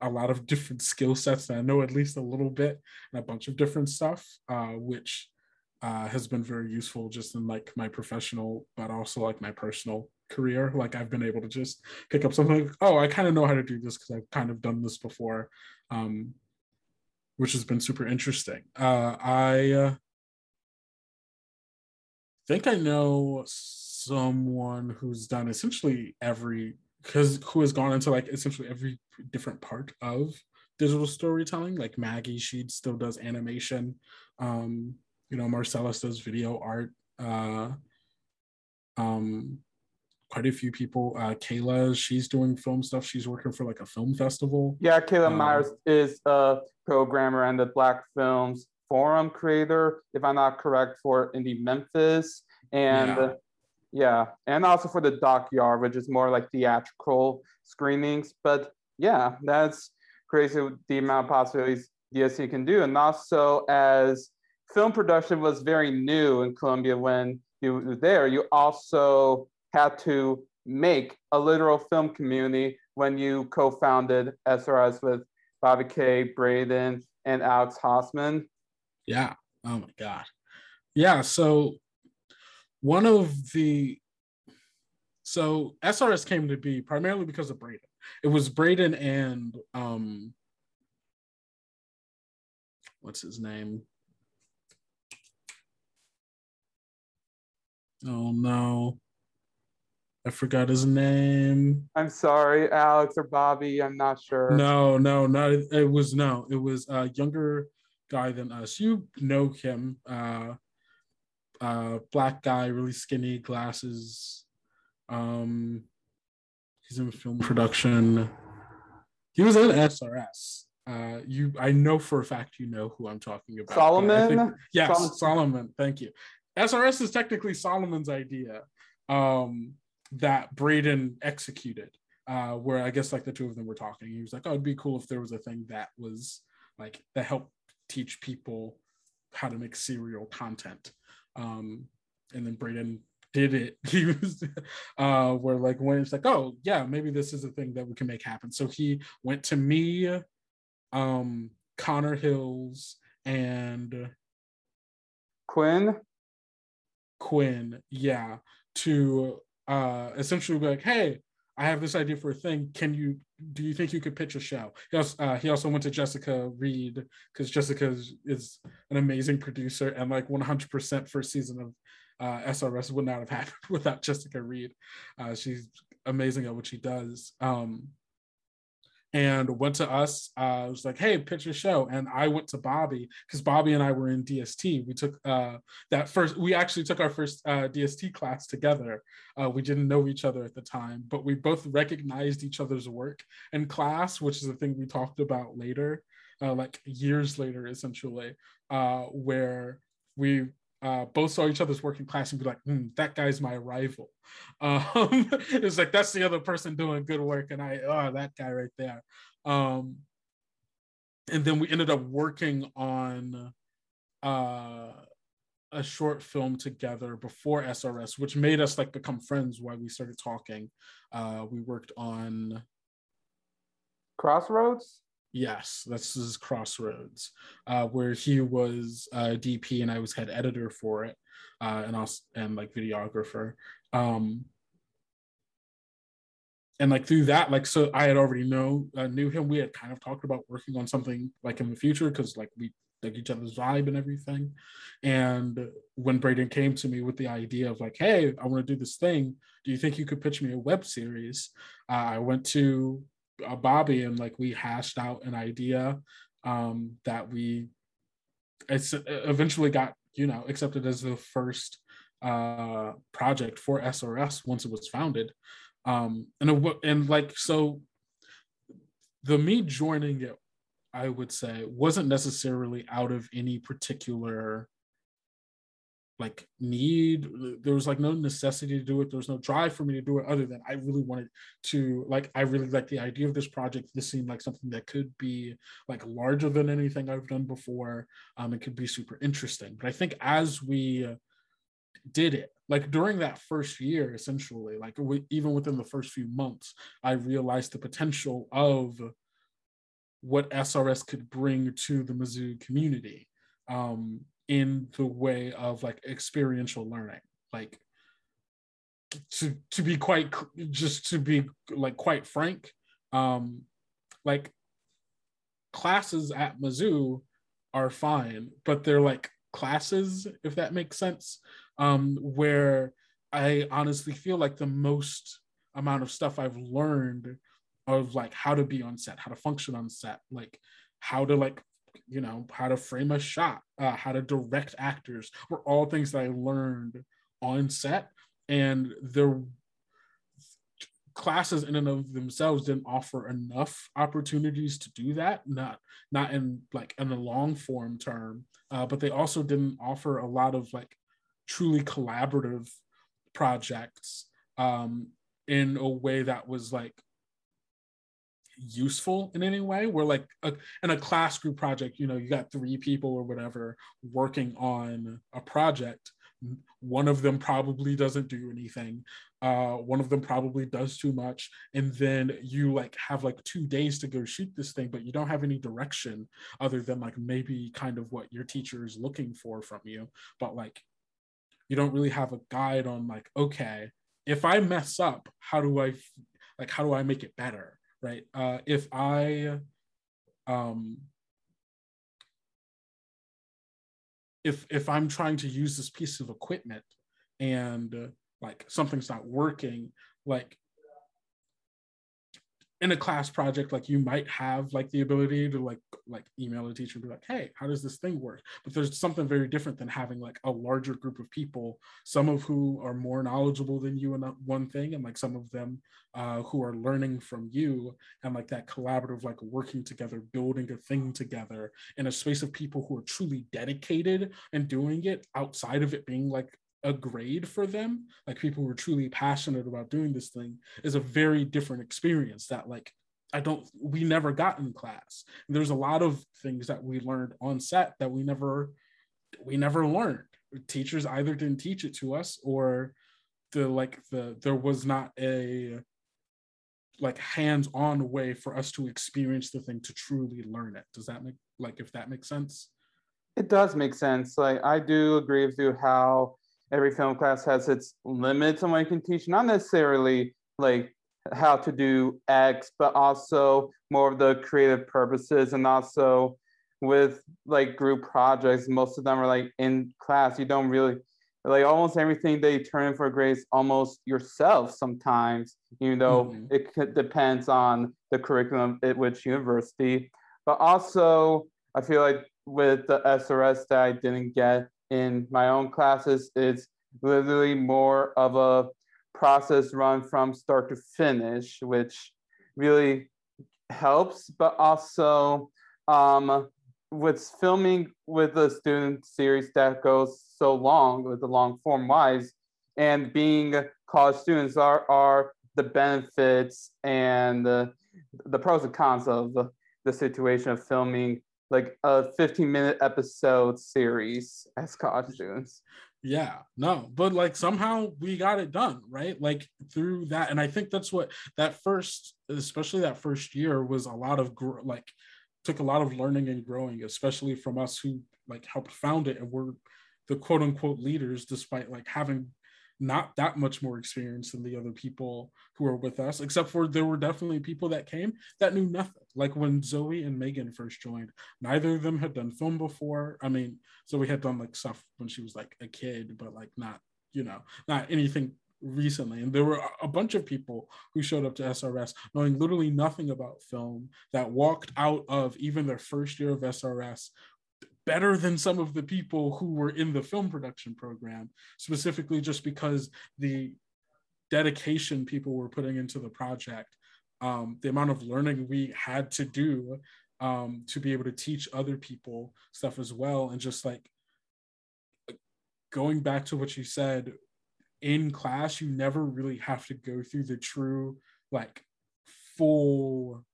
a lot of different skill sets that I know at least a little bit and a bunch of different stuff, uh, which uh, has been very useful just in like my professional, but also like my personal career. Like I've been able to just pick up something like, oh, I kind of know how to do this because I've kind of done this before, um, which has been super interesting. Uh, I uh, think I know someone who's done essentially every because who has gone into like essentially every different part of digital storytelling. Like Maggie, she still does animation. Um, you know, Marcelese does video art. Uh, um, quite a few people. Uh, Kayla, she's doing film stuff. She's working for like a film festival. Yeah, Kayla Um, Myers is a programmer and the Black Films Forum creator, if I'm not correct, for Indie Memphis. And Yeah. Yeah, and also for the Dockyard, which is more like theatrical screenings. But yeah, that's crazy the amount of possibilities DST can do. And also, as film production was very new in Columbia when you were there, you also had to make a literal film community when you co-founded SRS with Bobby K, Braden, and Alex Hossman. Yeah. Oh my god. Yeah. So one of the so SRS came to be primarily because of Braden. It was Braden and um what's his name? Oh no. I forgot his name. I'm sorry, Alex or Bobby, I'm not sure. No, no, not it was no, it was a younger guy than us. You know him, uh, uh, black guy, really skinny, glasses. Um, he's in film production. He was in SRS. Uh, you, I know for a fact you know who I'm talking about. I think- Solomon? yes, Solomon. Solomon. Thank you. SRS is technically Solomon's idea um, that Braden executed. Uh, where I guess like the two of them were talking. He was like, "Oh, it'd be cool if there was a thing that was like that helped teach people how to make serial content." Um, and then Braden did it. He was uh, where like when it's like, "Oh, yeah, maybe this is a thing that we can make happen." So he went to me, um, Connor Hills, and Quinn? Quinn, yeah, to uh essentially be like, hey, I have this idea for a thing. Can you do you think you could pitch a show? He also, uh, he also went to Jessica Reed because Jessica is, is an amazing producer and like 100% first season of uh, SRS would not have happened without Jessica Reed. Uh, she's amazing at what she does. Um, and went to us. Uh, was like, hey, pitch a show. And I went to Bobby because Bobby and I were in DST. We took uh, that first, we actually took our first uh, DST class together. Uh, we didn't know each other at the time, but we both recognized each other's work in class, which is a thing we talked about later, uh, like years later, essentially, uh, where we uh, both saw each other's work in class and be like, hmm, that guy's my rival. Um, it's like, that's the other person doing good work. And I, oh, that guy right there. Um, and then we ended up working on uh, a short film together before SRS, which made us like become friends while we started talking. Uh, we worked on Crossroads? Yes, this is Crossroads, uh, where he was uh, DP and I was head editor for it, uh, and also and like videographer. Um, and like through that, like so, I had already know uh, knew him. We had kind of talked about working on something like in the future because like we like each other's vibe and everything. And when Braden came to me with the idea of like, hey, I want to do this thing. Do you think you could pitch me a web series? Uh, I went to uh, Bobby and like we hashed out an idea um, that we it's eventually got you know accepted as the first uh, project for SRS once it was founded, um, and it, and like so the me joining it, I would say wasn't necessarily out of any particular like need there was like no necessity to do it. There was no drive for me to do it other than i really wanted to like i really like the idea of this project. This seemed like something that could be like larger than anything i've done before. Um it could be super interesting. But i think as we did it like during that first year essentially like we, even within the first few months i realized the potential of what srs could bring to the mizzou community. Um in the way of like experiential learning like to to be quite just to be like quite frank um like classes at mizzou are fine but they're like classes if that makes sense um where i honestly feel like the most amount of stuff i've learned of like how to be on set how to function on set like how to like you know how to frame a shot uh, how to direct actors were all things that i learned on set. And there classes in and of themselves didn't offer enough opportunities to do that not not in like in a long form term uh, but they also didn't offer a lot of like truly collaborative projects um, in a way that was like useful in any way where like a, in a class group project you know you got three people or whatever working on a project one of them probably doesn't do anything uh, one of them probably does too much and then you like have like two days to go shoot this thing but you don't have any direction other than like maybe kind of what your teacher is looking for from you. But like you don't really have a guide on like okay if i mess up how do i like how do i make it better right? Uh if i um if if i'm trying to use this piece of equipment and uh, like something's not working like in a class project like you might have like the ability to like like email a teacher and be like hey how does this thing work? But there's something very different than having like a larger group of people some of who are more knowledgeable than you in one thing and like some of them uh, who are learning from you and like that collaborative like working together building a thing together in a space of people who are truly dedicated and doing it outside of it being like a grade for them, like people who are truly passionate about doing this thing, is a very different experience that like I don't we never got in class. There's a lot of things that we learned on set that we never we never learned. Teachers either didn't teach it to us or the like the there was not a like hands-on way for us to experience the thing to truly learn it. Does that make like if that makes sense? It does make sense. Like I do agree with you how every film class has its limits on what you can teach, not necessarily like how to do X, but also more of the creative purposes and also with like group projects, most of them are like in class. You don't really like almost everything they turn in for grades almost yourself sometimes, even though mm-hmm. it depends on the curriculum at which university. But also, I feel like with the SRS that I didn't get, in my own classes it's literally more of a process run from start to finish, which really helps, but also um, with filming with a student series that goes so long with the long form wise and being college students are, are the benefits and the, the pros and cons of the, the situation of filming like a 15 minute episode series as students. Yeah, no, but like somehow we got it done, right? Like through that. And I think that's what that first, especially that first year, was a lot of gr- like took a lot of learning and growing, especially from us who like helped found it and were the quote unquote leaders, despite like having not that much more experience than the other people who are with us, except for there were definitely people that came that knew nothing. Like when Zoe and Megan first joined, neither of them had done film before. I mean, Zoe had done like stuff when she was like a kid, but like not, you know, not anything recently and there were a bunch of people who showed up to SRS knowing literally nothing about film that walked out of even their first year of SRS better than some of the people who were in the film production program, specifically just because the dedication people were putting into the project, um, the amount of learning we had to do um, to be able to teach other people stuff as well. And just like going back to what you said, in class, you never really have to go through the true, like, full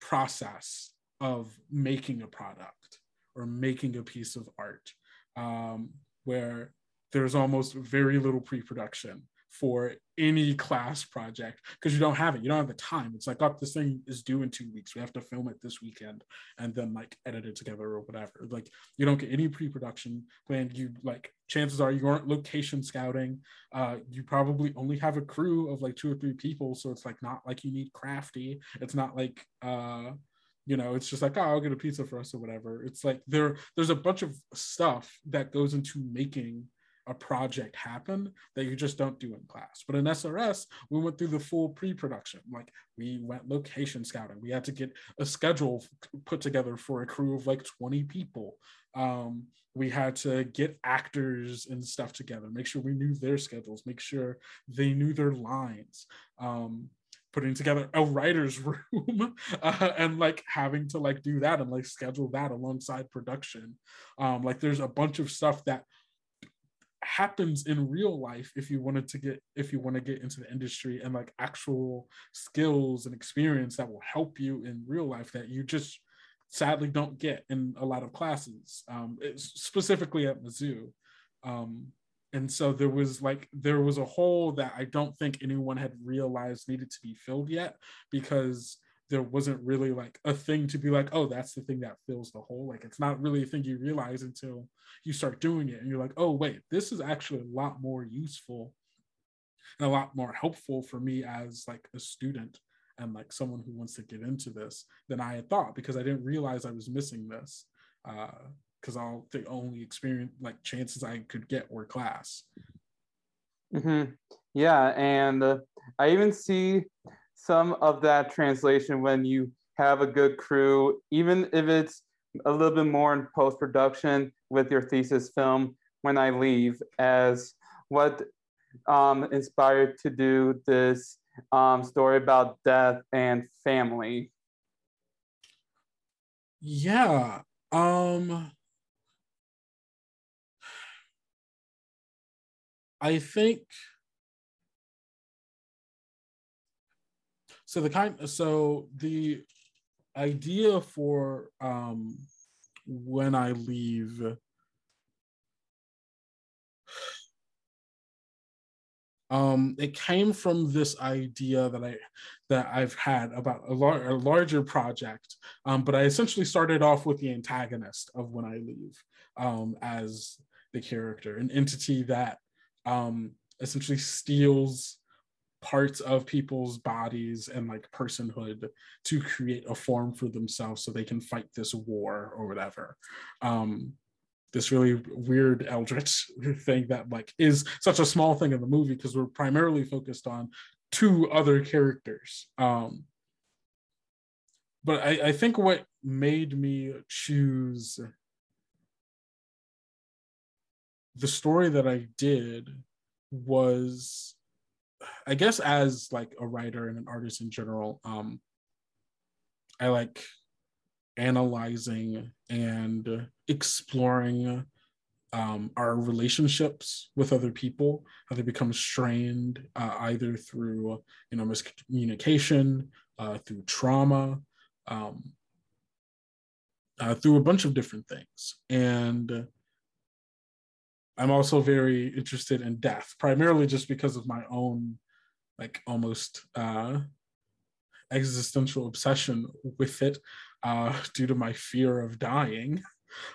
process of making a product or making a piece of art um, where there's almost very little pre-production for any class project because you don't have it. You don't have the time. It's like, oh, this thing is due in two weeks. We have to film it this weekend and then like edit it together or whatever. Like you don't get any pre-production plan. You like chances are you aren't location scouting. Uh, you probably only have a crew of like two or three people. So it's like not like you need crafty. It's not like uh you know it's just like oh i'll get a pizza for us or whatever it's like there there's a bunch of stuff that goes into making a project happen that you just don't do in class. But in SRS, we went through the full pre-production. Like we went location scouting. We had to get a schedule put together for a crew of like 20 people. Um, we had to get actors and stuff together, make sure we knew their schedules, make sure they knew their lines. Um, putting together a writer's room uh, and like having to like do that and like schedule that alongside production. Um like there's a bunch of stuff that happens in real life if you wanted to get if you want to get into the industry and like actual skills and experience that will help you in real life that you just sadly don't get in a lot of classes um, specifically at mizzou. Um, and so there was like there was a hole that i don't think anyone had realized needed to be filled yet because there wasn't really like a thing to be like, oh, that's the thing that fills the hole. Like it's not really a thing you realize until you start doing it and you're like, oh, wait, this is actually a lot more useful and a lot more helpful for me as like a student and like someone who wants to get into this than I had thought because I didn't realize I was missing this. Uh, because all the only experience like chances I could get were class. Mm-hmm. Yeah, and uh, I even see some of that translation when you have a good crew, even if it's a little bit more in post production with your thesis film when I leave, as what um, inspired to do this um, story about death and family. Yeah. Um, I think so the kind so the idea for um when i leave um it came from this idea that i that i've had about a, lar- a larger project um but i essentially started off with the antagonist of when i leave um as the character an entity that um essentially steals parts of people's bodies and like personhood to create a form for themselves so they can fight this war or whatever. Um this really weird eldritch thing that like is such a small thing in the movie because we're primarily focused on two other characters. Um but I, I think what made me choose the story that I did was I guess as like a writer and an artist in general, um, I like analyzing and exploring um, our relationships with other people, how they become strained uh, either through you know miscommunication, uh, through trauma, um, uh, through a bunch of different things, and I'm also very interested in death, primarily just because of my own, like almost uh, existential obsession with it, uh, due to my fear of dying.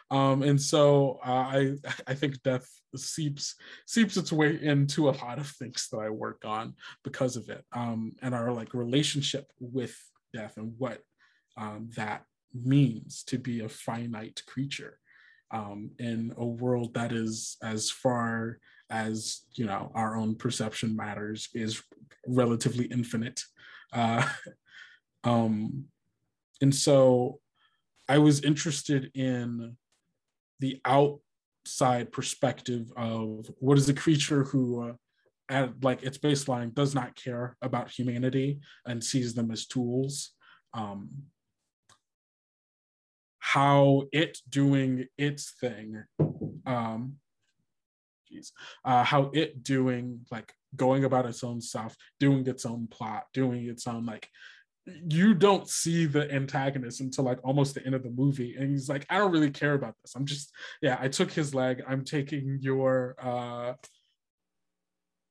Um, and so uh, I I think death seeps seeps its way into a lot of things that I work on because of it, um, and our like relationship with death and what um, that means to be a finite creature um, in a world that is as far as you know our own perception matters is relatively infinite. Uh, um, and so i was interested in the outside perspective of what is a creature who uh, at like its baseline does not care about humanity and sees them as tools. Um, how it doing its thing um geez, uh, how it doing like going about its own stuff doing its own plot doing its own like you don't see the antagonist until like almost the end of the movie and he's like i don't really care about this. I'm just yeah i took his leg. I'm taking your uh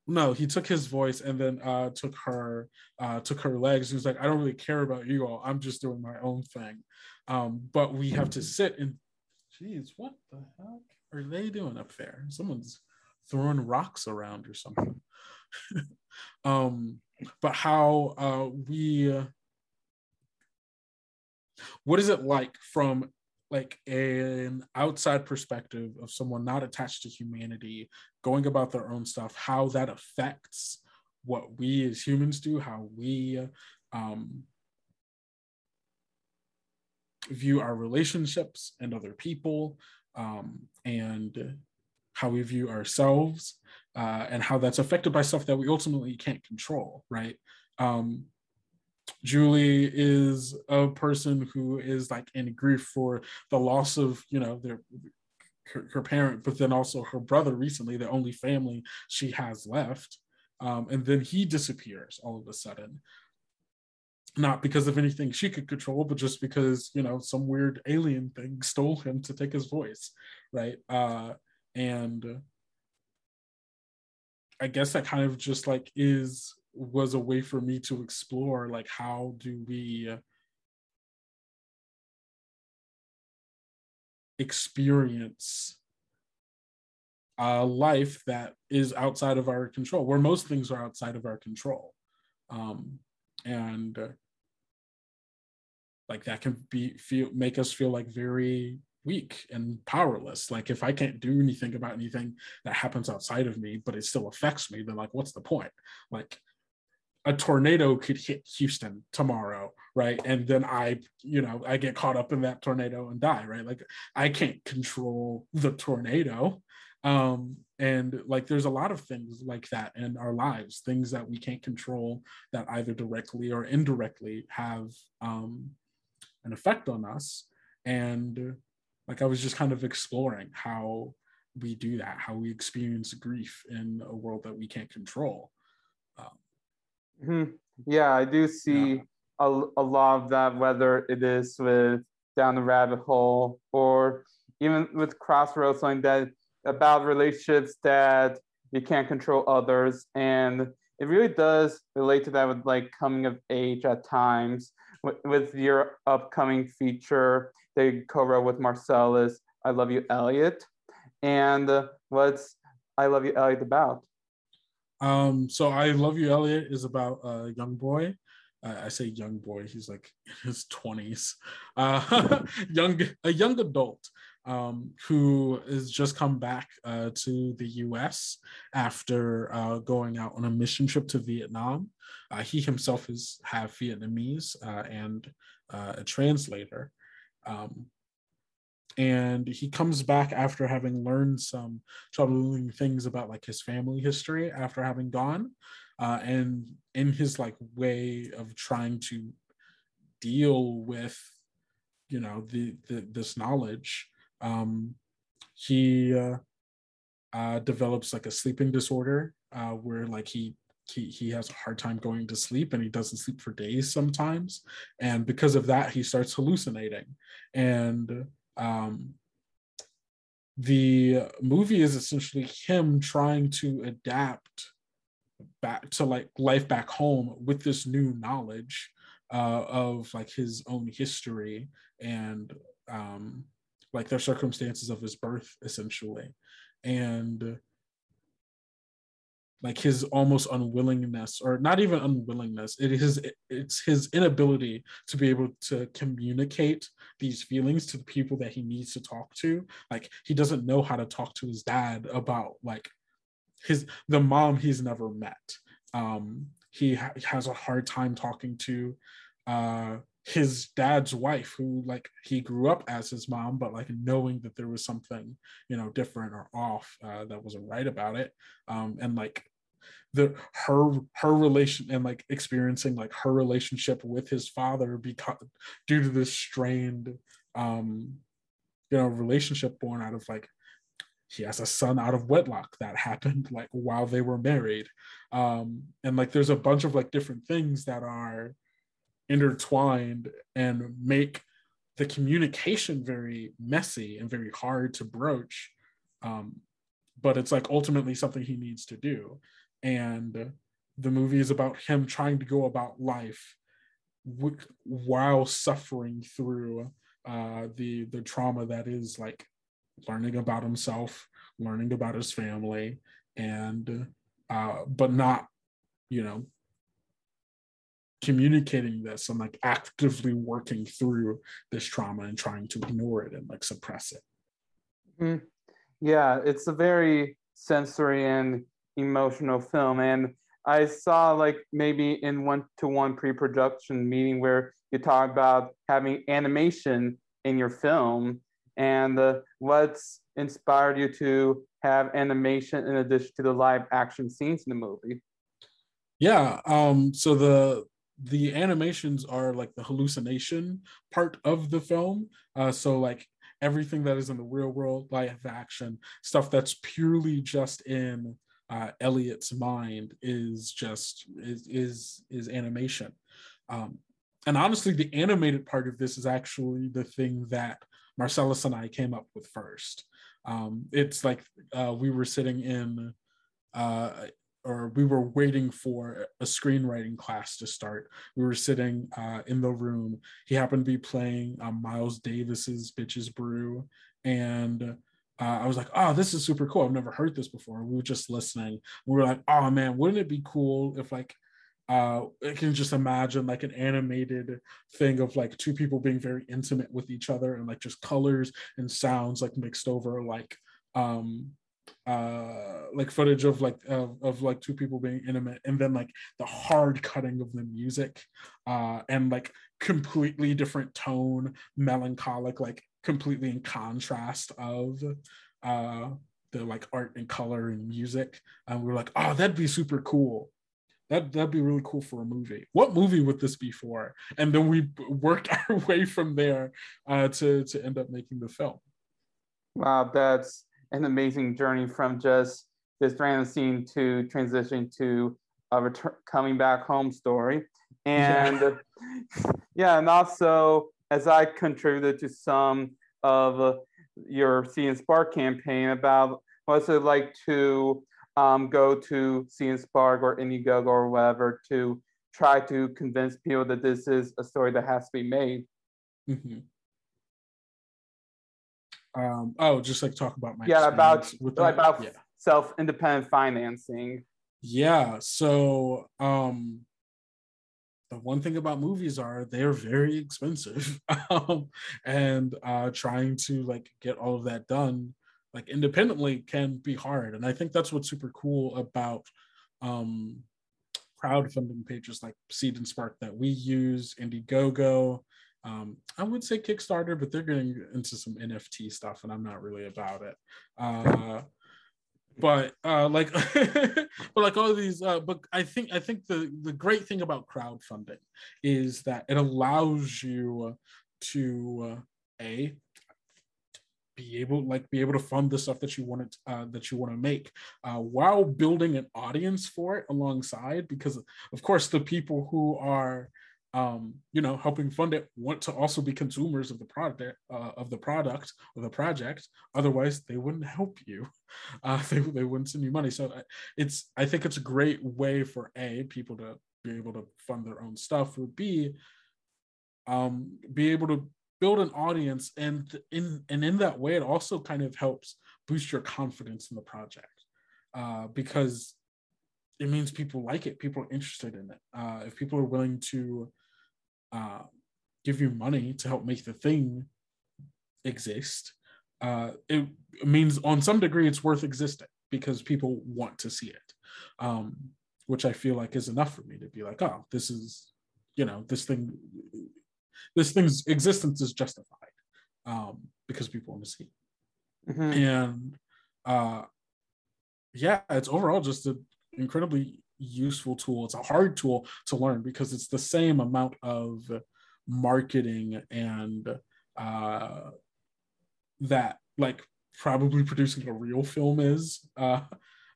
no he took his voice and then uh took her uh took her legs he was like i don't really care about you all i'm just doing my own thing um, but we have to sit and, jeez what the heck are they doing up there? Someone's throwing rocks around or something. um, but how uh, we, uh, what is it like from like an outside perspective of someone not attached to humanity going about their own stuff how that affects what we as humans do how we um, view our relationships and other people um, and how we view ourselves uh, and how that's affected by stuff that we ultimately can't control right? Um, Julie is a person who is like in grief for the loss of, you know, their her, her parent, but then also her brother recently, the only family she has left. Um, and then he disappears all of a sudden. Not because of anything she could control, but just because, you know, some weird alien thing stole him to take his voice. Right. Uh, and I guess that kind of just like is was a way for me to explore like how do we experience a life that is outside of our control where most things are outside of our control. Um, and uh, like that can be feel make us feel like very weak and powerless. Like if i can't do anything about anything that happens outside of me but it still affects me then like what's the point? Like a tornado could hit Houston tomorrow, right? And then I, you know, I get caught up in that tornado and die, right? Like I can't control the tornado. Um, and like there's a lot of things like that in our lives, things that we can't control that either directly or indirectly have um, an effect on us. And like I was just kind of exploring how we do that, how we experience grief in a world that we can't control. Mm-hmm. Yeah, I do see yeah. a, a lot of that, whether it is with Down the Rabbit Hole or even with Crossroads, like that about relationships that you can't control others. And it really does relate to that with like coming of age at times. With, with your upcoming feature they co-wrote with Marcelese, I Love You, Elliot. And uh, what's I Love You, Elliot about? Um, so I Love You, Elliot is about a young boy. Uh, I say young boy, he's like in his 20s. Uh, young, a young adult um, who has just come back uh, to the US after uh, going out on a mission trip to Vietnam. Uh, he himself is half Vietnamese uh, and uh, a translator. Um, and he comes back after having learned some troubling things about like his family history after having gone uh, and in his like way of trying to deal with you know the, the this knowledge um, he uh, uh, develops like a sleeping disorder uh, where like he he, he has a hard time going to sleep and he doesn't sleep for days sometimes. And because of that he starts hallucinating. And um, the movie is essentially him trying to adapt back to like life back home with this new knowledge uh, of like his own history and um, like the circumstances of his birth essentially. And like his almost unwillingness or not even unwillingness it is it's his inability to be able to communicate these feelings to the people that he needs to talk to. Like he doesn't know how to talk to his dad about like his the mom he's never met. Um he ha- has a hard time talking to uh his dad's wife who like he grew up as his mom but like knowing that there was something you know different or off uh, that wasn't right about it. Um and like the her her relation and like experiencing like her relationship with his father because due to this strained um you know relationship born out of like he has a son out of wedlock that happened like while they were married. Um and like there's a bunch of like different things that are intertwined and make the communication very messy and very hard to broach um but it's like ultimately something he needs to do and the movie is about him trying to go about life w- while suffering through uh, the the trauma that is like learning about himself, learning about his family, and uh, but not, you know, communicating this and like actively working through this trauma and trying to ignore it and like suppress it. Mm-hmm. Yeah, it's a very sensory and emotional film. And I saw like maybe in one to one pre production meeting where you talk about having animation in your film and uh, what's inspired you to have animation in addition to the live action scenes in the movie. Yeah, um, so the the animations are like the hallucination part of the film. Uh, so like everything that is in the real world, live action stuff that's purely just in uh, Elliot's mind is just is is is animation. Um, and honestly, the animated part of this is actually the thing that Marcelese and I came up with first. Um, it's like uh, we were sitting in uh, or we were waiting for a screenwriting class to start. We were sitting uh, in the room. He happened to be playing um, Miles Davis's Bitches Brew. And uh, I was like, oh, this is super cool. I've never heard this before. We were just listening. We were like, oh man, wouldn't it be cool if like uh I can just imagine like an animated thing of like two people being very intimate with each other and like just colors and sounds like mixed over like um uh like footage of like of, of like two people being intimate and then like the hard cutting of the music uh and like completely different tone melancholic like completely in contrast of uh the like art and color and music. And we are like oh that'd be super cool. That that'd be really cool for a movie. What movie would this be for? And then we worked our way from there uh to to end up making the film. Wow that's an amazing journey from just this random scene to transition to a return coming back home story. And yeah. yeah, and also as I contributed to some of your Seed and Spark campaign about what's it like to um, go to Seed and Spark or Indiegogo or whatever to try to convince people that this is a story that has to be made. Mm-hmm. Um, oh, just like talk about my yeah about about yeah. self independent financing. Yeah. So um, one thing about movies are they're very expensive, um, and uh, trying to like get all of that done like independently can be hard. And I think that's what's super cool about um, crowdfunding pages like Seed and Spark that we use, Indiegogo, um, I would say Kickstarter, but they're getting into some NFT stuff, and I'm not really about it. Uh, but uh, like, but like all these, uh, but I think I think the the great thing about crowdfunding is that it allows you to uh, a be able like be able to fund the stuff that you want uh, that you want to make uh, while building an audience for it alongside because of course the people who are um, you know, helping fund it want to also be consumers of the product uh, of the product the project. Otherwise, they wouldn't help you. Uh, they they wouldn't send you money. So uh, it's I think it's a great way for a people to be able to fund their own stuff. Or b um, be able to build an audience, and in and in that way, it also kind of helps boost your confidence in the project uh, because it means people like it people are interested in it uh, if people are willing to uh, give you money to help make the thing exist, uh, it means on some degree it's worth existing because people want to see it, um, which I feel like is enough for me to be like, oh, this is, you know, this thing, this thing's existence is justified um, because people want to see it. Mm-hmm. And uh, yeah, it's overall just an incredibly useful tool. It's a hard tool to learn because it's the same amount of marketing and uh, that like probably producing a real film is. Uh,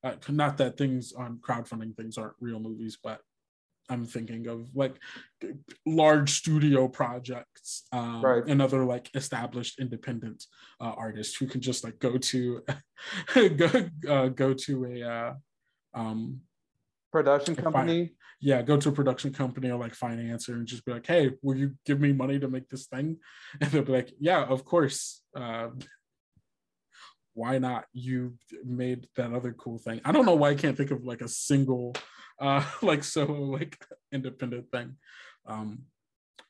uh, not that things on crowdfunding things aren't real movies, but I'm thinking of like large studio projects um, right. and other like established independent uh, artists who can just like go to go uh, go to a uh, um, production company. yeah, go to a production company or like financer and just be like, hey, will you give me money to make this thing? And they'll be like, yeah, of course. Uh, why not? You made that other cool thing. I don't know why I can't think of like a single, uh, like so like independent thing. Um,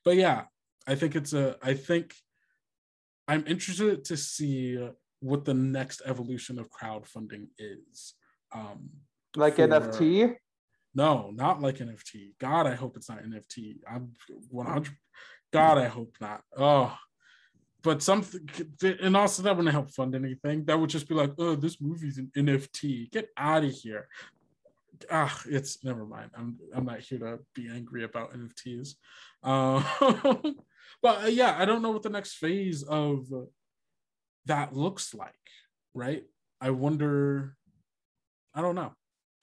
but yeah, I think it's a. I think I'm interested to see what the next evolution of crowdfunding is. Um, like for, NFT? No, not like NFT. God, I hope it's not NFT. I'm 100. God, I hope not. Oh, but something, and also that wouldn't help fund anything. That would just be like, oh, this movie's an NFT. Get out of here. Ah, it's never mind. I'm I'm not here to be angry about NFTs. Uh, but yeah, I don't know what the next phase of that looks like. Right? I wonder. I don't know.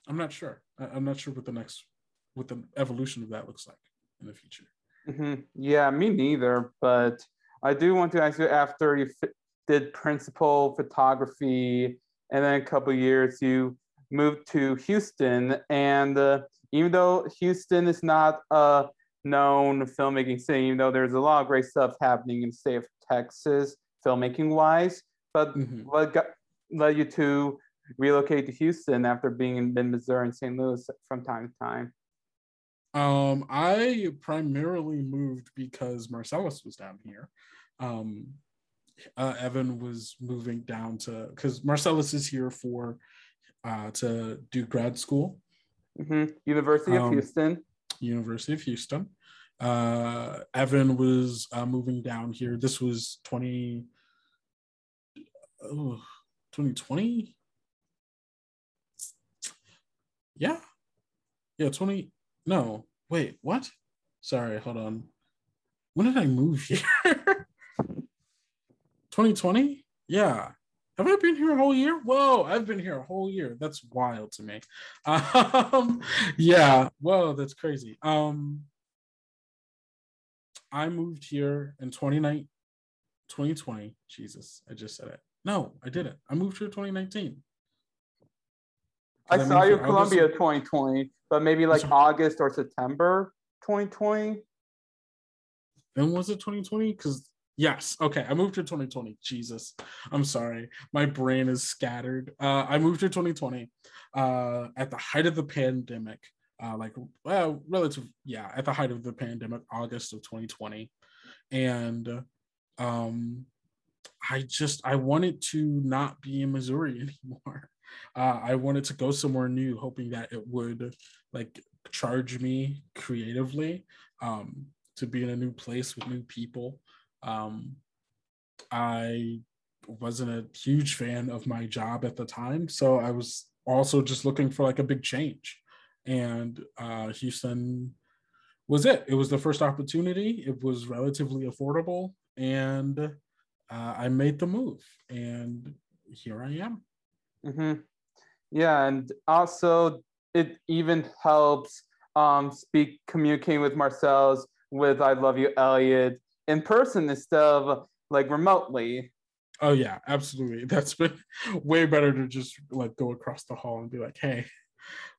I'm not sure. I, am not sure what the next what the evolution of that looks like in the future. Mm-hmm. Yeah, me neither. But I do want to ask you after you f- did principal photography and then a couple years you moved to Houston and uh, even though Houston is not a known filmmaking city, even though there's a lot of great stuff happening in the state of Texas filmmaking wise, but mm-hmm. what got led you to relocate to Houston after being in, in Missouri and St. Louis from time to time? Um, I primarily moved because Marcelese was down here. Um, uh, Evan was moving down to because Marcelese is here for uh, to do grad school. Mm-hmm. University of um, Houston. University of Houston. Uh, Evan was uh, moving down here. This was 20, oh, 2020. Yeah. Yeah, 20. No, wait, what? Sorry, hold on. When did I move here? 2020? Yeah. Have I been here a whole year? Whoa, I've been here a whole year. That's wild to me. Um, yeah, whoa, that's crazy. Um, I moved here in 2019, 2020. Jesus, I just said it. No, I didn't. I moved here 2019. I, saw you Columbia 2020, but maybe like August or September 2020. Then was it 2020? Because yes, okay, I moved to 2020. Jesus, I'm sorry, my brain is scattered. Uh, I moved to 2020 uh, at the height of the pandemic. Uh, like well, relative, yeah, at the height of the pandemic, August of 2020, and um, I just I wanted to not be in Missouri anymore uh, I wanted to go somewhere new, hoping that it would like charge me creatively um, to be in a new place with new people. Um, I wasn't a huge fan of my job at the time, so I was also just looking for like a big change. And uh, Houston was it. It was the first opportunity. It was relatively affordable, and uh, I made the move. And here I am. Mm-hmm. Yeah, and also it even helps um, speak communicating with Marcelese with I love you, Elliot, in person instead of like remotely. Oh yeah, absolutely. That's been way better to just like go across the hall and be like, hey,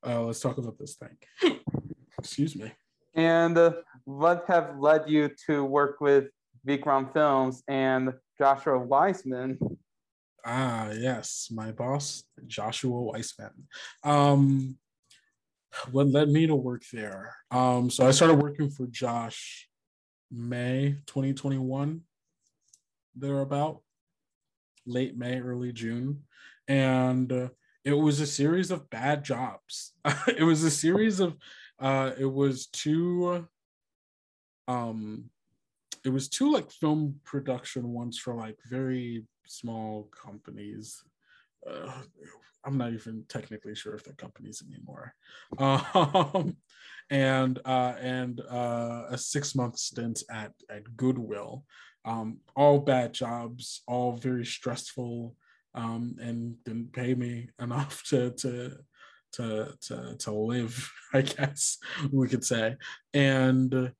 uh, let's talk about this thing. Excuse me. And uh, what have led you to work with Vikram Films and Joshua Weissman? Ah, yes, my boss, Joshua Weissman. Um, what led me to work there? Um, so I started working for Josh May 2021, thereabout, late May, early June. And uh, it was a series of bad jobs. it was a series of, uh, it was two, um, it was two like film production ones for like very small companies. Uh, I'm not even technically sure if they're companies anymore. Um, and uh, and uh, a six month stint at at Goodwill. Um, all bad jobs, all very stressful, um, and didn't pay me enough to to to to to live. I guess we could say. And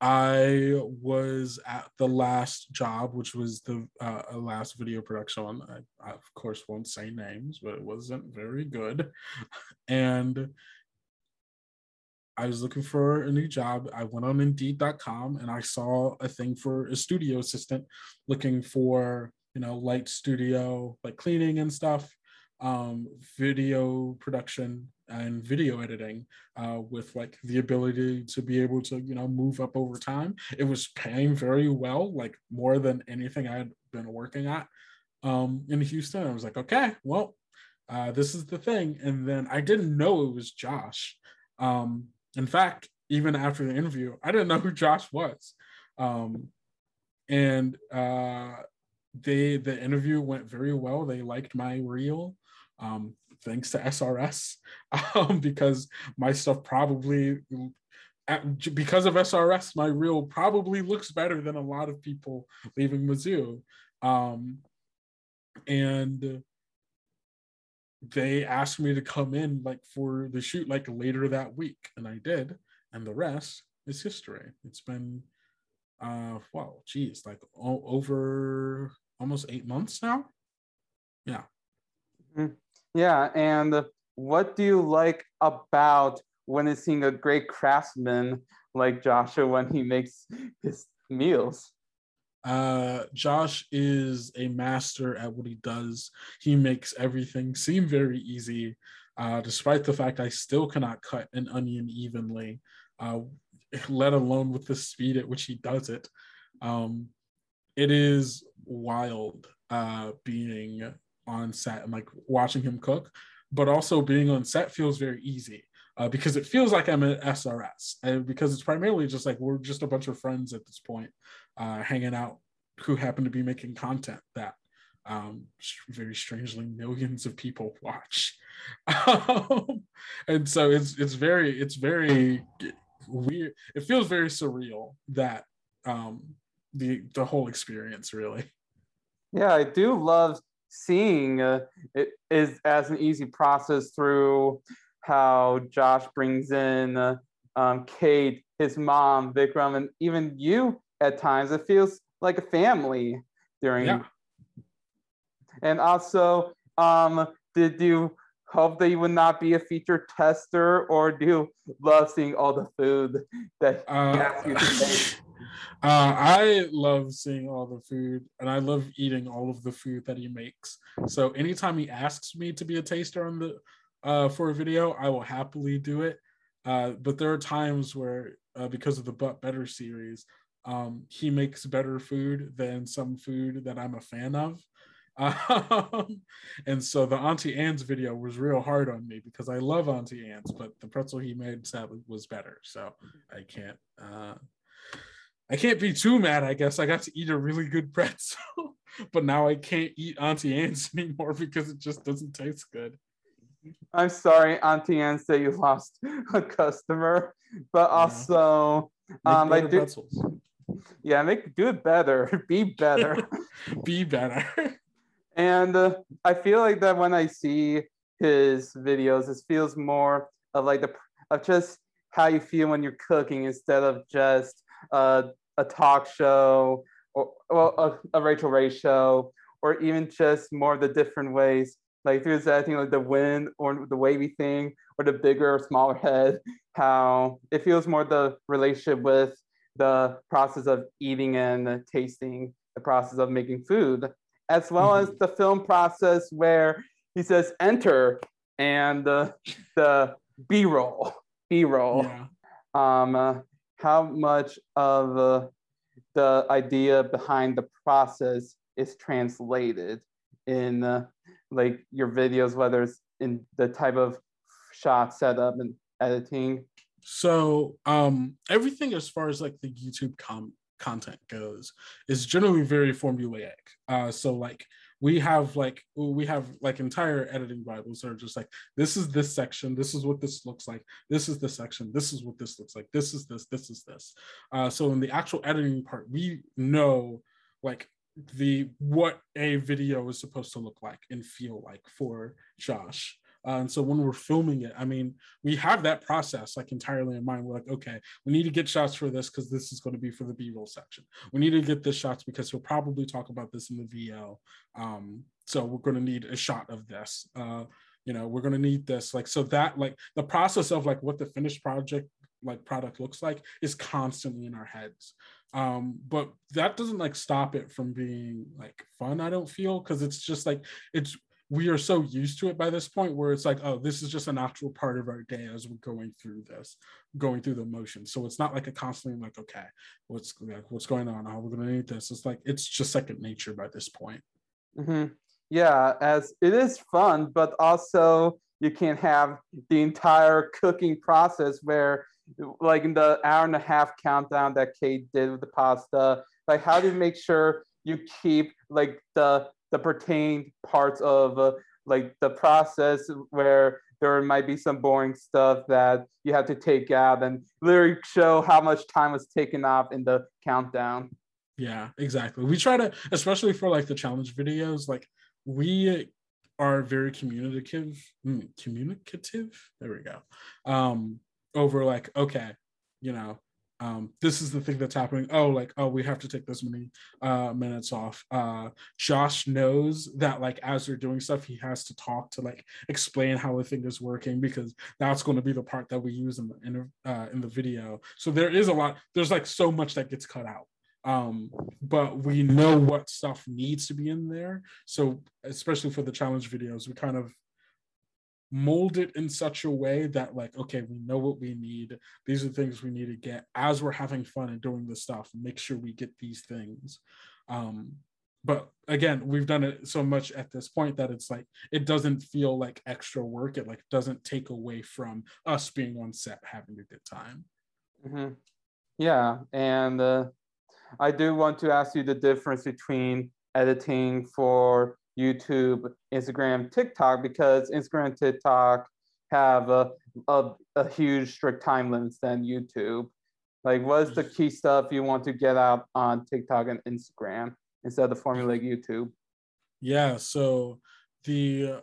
I was at the last job, which was the uh, last video production one. I, I, of course, won't say names, but it wasn't very good. And I was looking for a new job. I went on Indeed.com and I saw a thing for a studio assistant looking for you know, light studio, like cleaning and stuff, um, video production and video editing uh, with like the ability to be able to, you know, move up over time. It was paying very well, like more than anything I had been working at um, in Houston. I was like, okay, well, uh, this is the thing. And then I didn't know it was Josh. Um, in fact, even after the interview, I didn't know who Josh was. Um, and uh, they the interview went very well. They liked my reel, um, thanks to SRS, um, because my stuff probably because of SRS, my reel probably looks better than a lot of people leaving Mizzou. Um, and they asked me to come in like for the shoot like later that week, and I did, and the rest is history. It's been uh well geez like o- over almost eight months now yeah mm-hmm. Yeah and what do you like about witnessing a great craftsman like joshua when he makes his meals uh josh is a master at what he does he makes everything seem very easy uh despite the fact i still cannot cut an onion evenly uh let alone with the speed at which he does it. Um, it is wild uh, being on set and like watching him cook, but also being on set feels very easy uh, because it feels like I'm at SRS and because it's primarily just like we're just a bunch of friends at this point uh, hanging out who happen to be making content that um, very strangely millions of people watch. Um, and so it's it's very it's very weird. It feels very surreal that um, the the whole experience really. Yeah, I do love seeing uh, it is as an easy process through how Josh brings in uh, um, Kate, his mom, Vikram, and even you at times. It feels like a family during. Yeah. And also, um, did you hope that you would not be a feature tester, or do you love seeing all the food that uh, you to Uh, I love seeing all the food and I love eating all of the food that he makes. So anytime he asks me to be a taster on the uh, for a video, I will happily do it. Uh, but there are times where uh, because of the But Better series, um, he makes better food than some food that I'm a fan of. Um, and so the Auntie Anne's video was real hard on me because I love Auntie Anne's, but the pretzel he made sadly was better. So I can't uh, I can't be too mad, I guess. I got to eat a really good pretzel, but now I can't eat Auntie Anne's anymore because it just doesn't taste good. I'm sorry, Auntie Anne, say you lost a customer, but also um, I do. Pretzels. Yeah, make do it better. Be better. be better. And uh, I feel like that when I see his videos, it feels more of like the of just how you feel when you're cooking instead of just uh, a talk show or well, a, a Rachael Ray show or even just more of the different ways. Like it was like the wind or the wavy thing or the bigger or smaller head, how it feels more the relationship with the process of eating and tasting, the process of making food as well mm-hmm. as the film process where he says enter and the the b-roll b-roll yeah. um uh, how much of uh, the idea behind the process is translated in uh, like your videos whether it's in the type of shot setup and editing so um everything as far as like the youtube com- content goes is generally very formulaic. Uh, so like we have like we have like entire editing bibles that are just like this is this section this is what this looks like this is the section this is what this looks like this is this this is this. Uh, so in the actual editing part we know like the what a video is supposed to look like and feel like for josh uh, and so when we're filming it, I mean, we have that process like entirely in mind. We're like, okay, we need to get shots for this because this is going to be for the B-roll section. We need to get this shots because we'll probably talk about this in the VL. Um, so we're going to need a shot of this. Uh, you know, we're going to need this. Like, so that like the process of like what the finished project like product looks like is constantly in our heads. um but that doesn't like stop it from being like fun i don't feel because it's just like it's we are so used to it by this point where it's like oh this is just a natural part of our day as we're going through this going through the motions. so it's not like a constantly like okay what's like what's going on? How we're gonna eat this? It's like it's just second nature by this point. Hmm Yeah, as it is fun, but also you can have the entire cooking process where, like in the hour and a half countdown that Kate did with the pasta, like how do you make sure you keep like the the pertained parts of uh, like the process where there might be some boring stuff that you have to take out and literally show how much time was taken off in the countdown. Yeah, exactly. We try to, especially for like the challenge videos, like we are very communicative, mm, communicative. There we go. Um, over like, okay, you know, um, this is the thing that's happening. Oh, like, oh, we have to take this many uh, minutes off. Uh, Josh knows that, like, as they're doing stuff, he has to talk to like explain how the thing is working because that's going to be the part that we use in the in, uh, in the video. So there is a lot. There's like so much that gets cut out um but we know what stuff needs to be in there so especially for the challenge videos we kind of mold it in such a way that like okay we know what we need. These are the things we need to get as we're having fun and doing this stuff. Make sure we get these things. Um but again we've done it so much at this point that it's like it doesn't feel like extra work. It like doesn't take away from us being on set having a good time. Hmm Yeah, and uh, I do want to ask you the difference between editing for YouTube, Instagram, TikTok, because Instagram, TikTok have a, a, a huge strict time limits than YouTube. Like, what's the key stuff you want to get out on TikTok and Instagram instead of the formulaic YouTube? Yeah. So the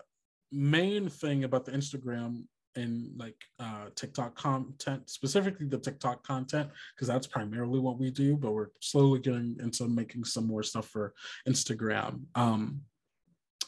main thing about the Instagram and like uh, TikTok content, specifically the TikTok content, because that's primarily what we do, but we're slowly getting into making some more stuff for Instagram. Um,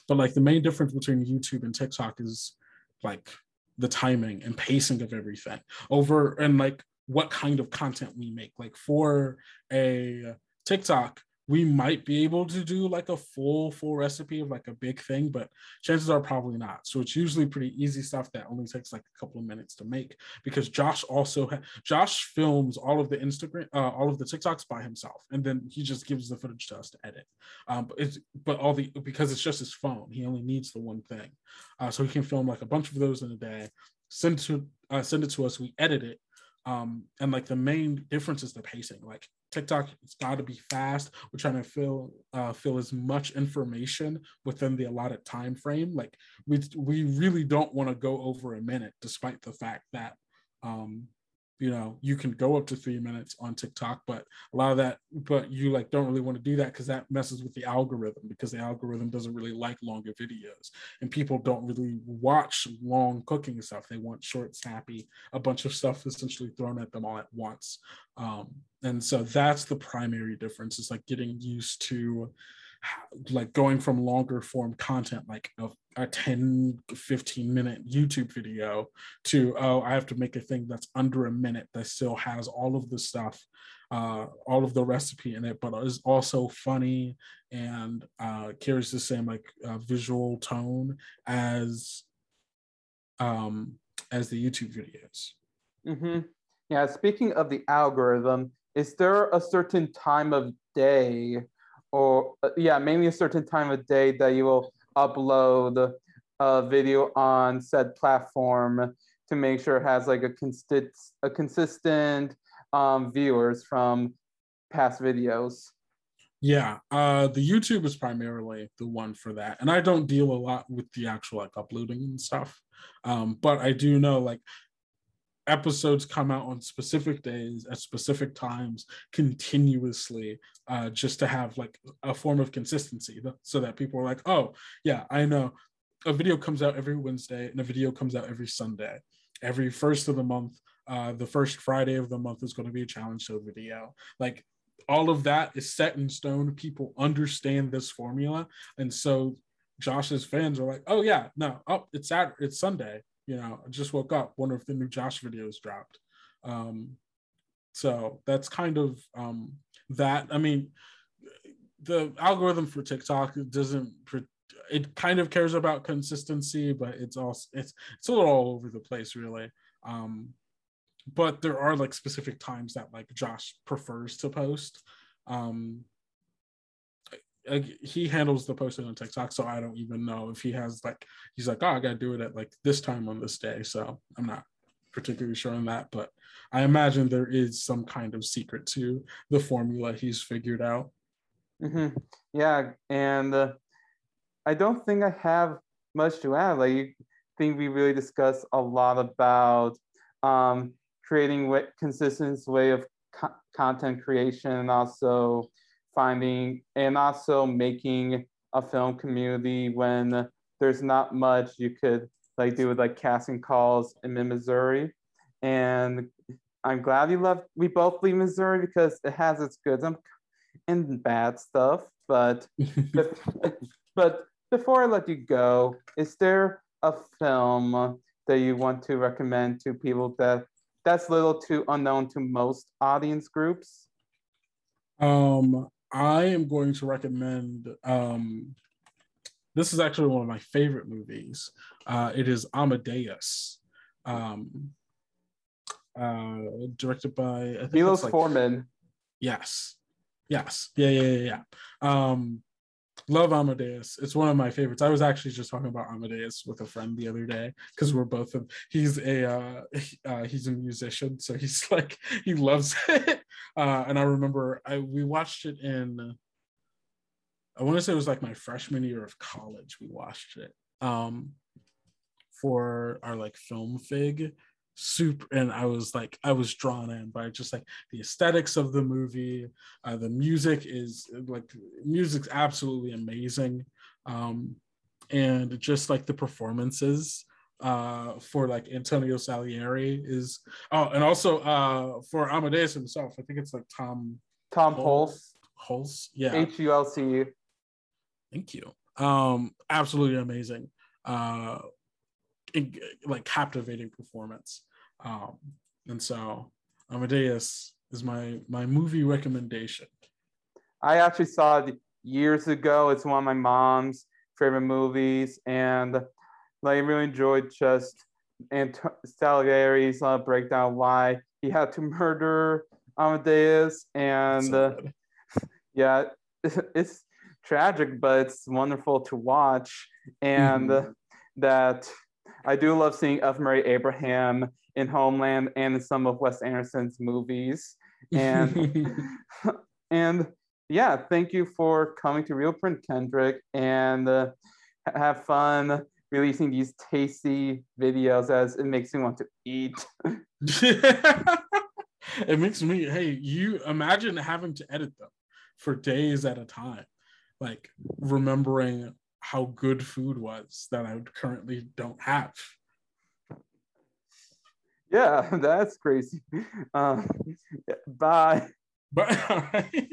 but like the main difference between YouTube and TikTok is like the timing and pacing of everything over and like what kind of content we make. Like for a TikTok, we might be able to do like a full full recipe of like a big thing but chances are probably not. So it's usually pretty easy stuff that only takes like a couple of minutes to make because josh also ha- josh films all of the instagram uh, all of the tiktoks by himself and then he just gives the footage to us to edit. Um, but it's but all the because it's just his phone he only needs the one thing. Uh, so he can film like a bunch of those in a day send to uh, send it to us we edit it um, and like the main difference is the pacing. Like TikTok, it's got to be fast. We're trying to fill uh, fill as much information within the allotted time frame. Like we we really don't want to go over a minute, despite the fact that um, you know you can go up to three minutes on tiktok but a lot of that but you like don't really want to do that because that messes with the algorithm because the algorithm doesn't really like longer videos. And people don't really watch long cooking stuff. They want short snappy a bunch of stuff essentially thrown at them all at once. Um, and so that's the primary difference is like getting used to like going from longer form content like a 10 15 minute youtube video to oh i have to make a thing that's under a minute that still has all of the stuff uh, all of the recipe in it but is also funny and uh, carries the same like uh, visual tone as um as the youtube videos. Hmm Yeah, speaking of the algorithm, is there a certain time of day or uh, yeah, mainly a certain time of day that you will upload a video on said platform to make sure it has like a consistent a consistent um, viewers from past videos. Yeah, uh, the YouTube is primarily the one for that, and I don't deal a lot with the actual like uploading and stuff. Um, but I do know like episodes come out on specific days at specific times continuously uh, just to have like a form of consistency so that people are like oh yeah i know. A video comes out every wednesday and a video comes out every sunday. Every first of the month uh, the first friday of the month is going to be a challenge show video. Like all of that is set in stone. People understand this formula. And so josh's fans are like oh yeah no. Oh it's Saturday, it's sunday you know, I just woke up. Wonder if the new Josh videos dropped. Um, so that's kind of um, that. I mean, the algorithm for TikTok doesn't it kind of cares about consistency, but it's also it's it's a little all over the place, really. Um, but there are like specific times that like Josh prefers to post. Um, he handles the posting on TikTok, so I don't even know if he has like he's like, oh, I gotta do it at like this time on this day. So I'm not particularly sure on that, but I imagine there is some kind of secret to the formula he's figured out. Mm-hmm. Yeah, and uh, I don't think I have much to add. Like, I think we really discussed a lot about um, creating a consistent way of co- content creation and also finding and also making a film community when there's not much you could like do with like casting calls in Missouri. And I'm glad you left we both leave Missouri because it has its goods and bad stuff. But but, but before I let you go, is there a film that you want to recommend to people that that's little too unknown to most audience groups? Um, I am going to recommend. Um, this is actually one of my favorite movies. Uh, it is Amadeus, um, uh, directed by I think Milos like, Forman. Yes, yes, yeah, yeah, yeah. yeah. Um, love Amadeus. It's one of my favorites. I was actually just talking about Amadeus with a friend the other day because we're both of he's a uh, uh, he's a musician, so he's like he loves it. Uh, and I remember I we watched it in I want to say it was like my freshman year of college. We watched it um, for our like film fig soup, and i was like i was drawn in by just like the aesthetics of the movie uh, the music is like music's absolutely amazing um and just like the performances uh for like antonio salieri is oh and also uh for amadeus himself i think it's like tom tom hulce hulce yeah. H-u-l-c thank you. Um absolutely amazing uh like captivating performance. Um, and so Amadeus is my my movie recommendation. I actually saw it years ago. It's one of my mom's favorite movies, and like, I really enjoyed just and Salieri's uh, breakdown why he had to murder Amadeus, and so uh, yeah, it's tragic, but it's wonderful to watch, and mm-hmm. that I do love seeing F. Murray Abraham in Homeland and in some of Wes Anderson's movies. And and yeah, thank you for coming to Real Print, Kendrick, and uh, have fun releasing these tasty videos as it makes me want to eat. it makes me, hey, you imagine having to edit them for days at a time, like remembering how good food was that I currently don't have. Yeah, that's crazy. Um, bye. Bye.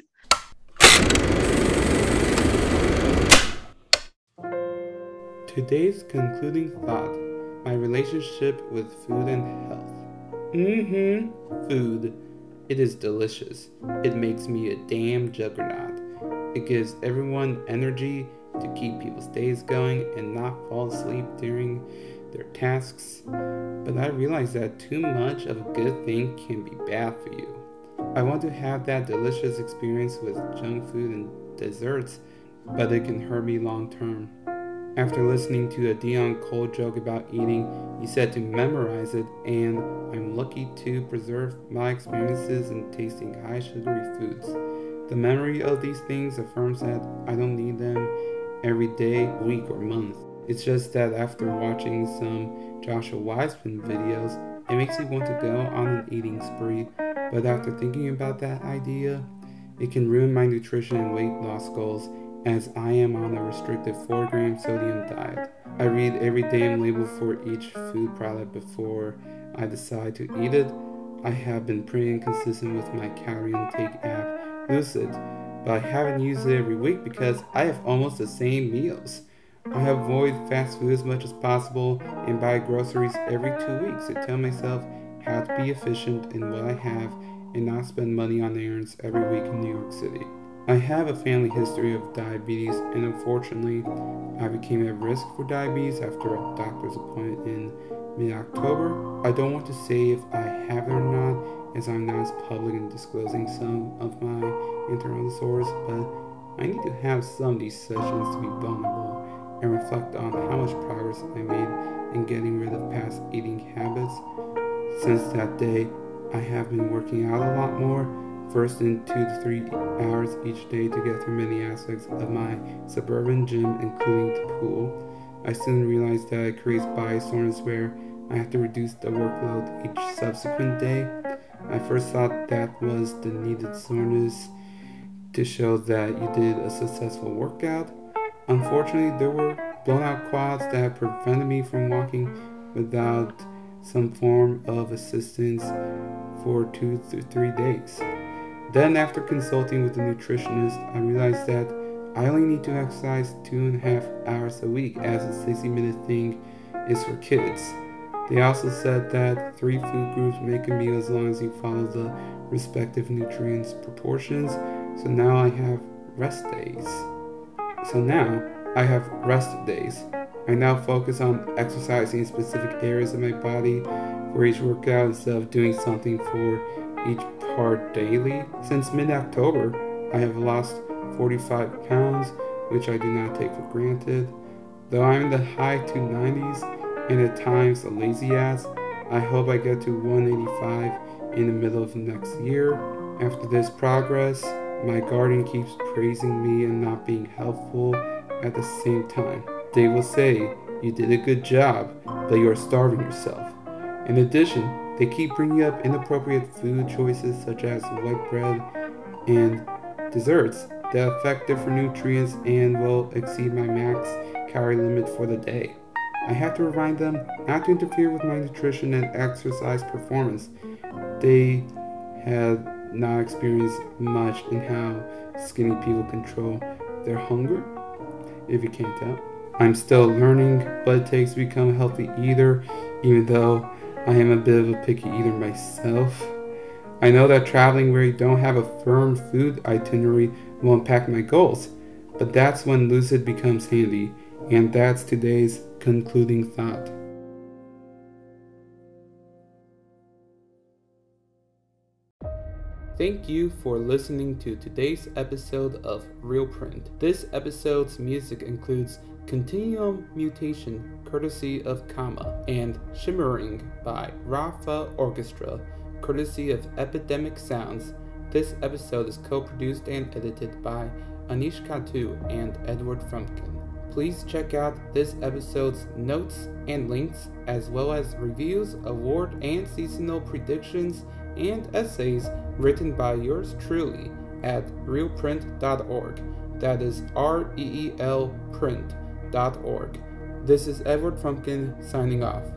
Today's concluding thought my relationship with food and health. Mm hmm. Food. It is delicious. It makes me a damn juggernaut. It gives everyone energy to keep people's days going and not fall asleep during their tasks, but I realize that too much of a good thing can be bad for you. I want to have that delicious experience with junk food and desserts, but it can hurt me long term. After listening to a Deon Cole joke about eating, he said to memorize it, and I'm lucky to preserve my experiences in tasting high sugary foods. The memory of these things affirms that I don't need them every day, week, or month. It's just that after watching some Joshua Weissman videos, it makes me want to go on an eating spree, but after thinking about that idea, it can ruin my nutrition and weight loss goals as I am on a restricted 4 gram sodium diet. I read every damn label for each food product before I decide to eat it. I have been pretty inconsistent with my calorie intake app, Lose It, but I haven't used it every week because I have almost the same meals. I avoid fast food as much as possible and buy groceries every two weeks to tell myself how to be efficient in what I have and not spend money on errands every week in New York City. I have a family history of diabetes, and unfortunately, I became at risk for diabetes after a doctor's appointment in mid October. I don't want to say if I have it or not, as I'm not as public in disclosing some of my internal disorders, but I need to have some of these sessions to be vulnerable and reflect on how much progress I made in getting rid of past eating habits. Since that day, I have been working out a lot more first in two to three hours each day to get through many aspects of my suburban gym, including the pool. I soon realized that it creates soreness where I have to reduce the workload each subsequent day. I first thought that was the needed soreness to show that you did a successful workout. Unfortunately, there were blown out quads that prevented me from walking without some form of assistance for two to three days. Then, after consulting with a nutritionist, I realized that I only need to exercise two and a half hours a week, as a 60 minute thing is for kids. They also said that three food groups make a meal as long as you follow the respective nutrients proportions. So now I have rest days. So now I have rest days. I now focus on exercising specific areas of my body for each workout instead of doing something for each daily. Since mid October, I have lost 45 pounds, which I do not take for granted. Though I'm in the high 290s and at times a lazy ass, I hope I get to 185 in the middle of next year. After this progress, my guardian keeps praising me and not being helpful at the same time. They will say, You did a good job, but you are starving yourself. In addition, they keep bringing up inappropriate food choices such as white bread and desserts that affect different nutrients and will exceed my max calorie limit for the day. I have to remind them not to interfere with my nutrition and exercise performance. They have not experienced much in how skinny people control their hunger, if you can't tell. I'm still learning what it takes to become healthy either, even though I am a bit of a picky eater myself. I know that traveling where you don't have a firm food itinerary will impact my goals, but that's when Lose It becomes handy, and that's today's concluding thought. Thank you for listening to today's episode of Reel Print. This episode's music includes Continuum Mutation, courtesy of Kama, and Shimmering by Rafa Orchestra, courtesy of Epidemic Sounds. This episode is co produced and edited by Anish Katu and Edward Frumkin. Please check out this episode's notes and links, as well as reviews, award, and seasonal predictions and essays written by yours truly at reelprint.org. That is R E E L print.org. This is Edward Frumkin signing off.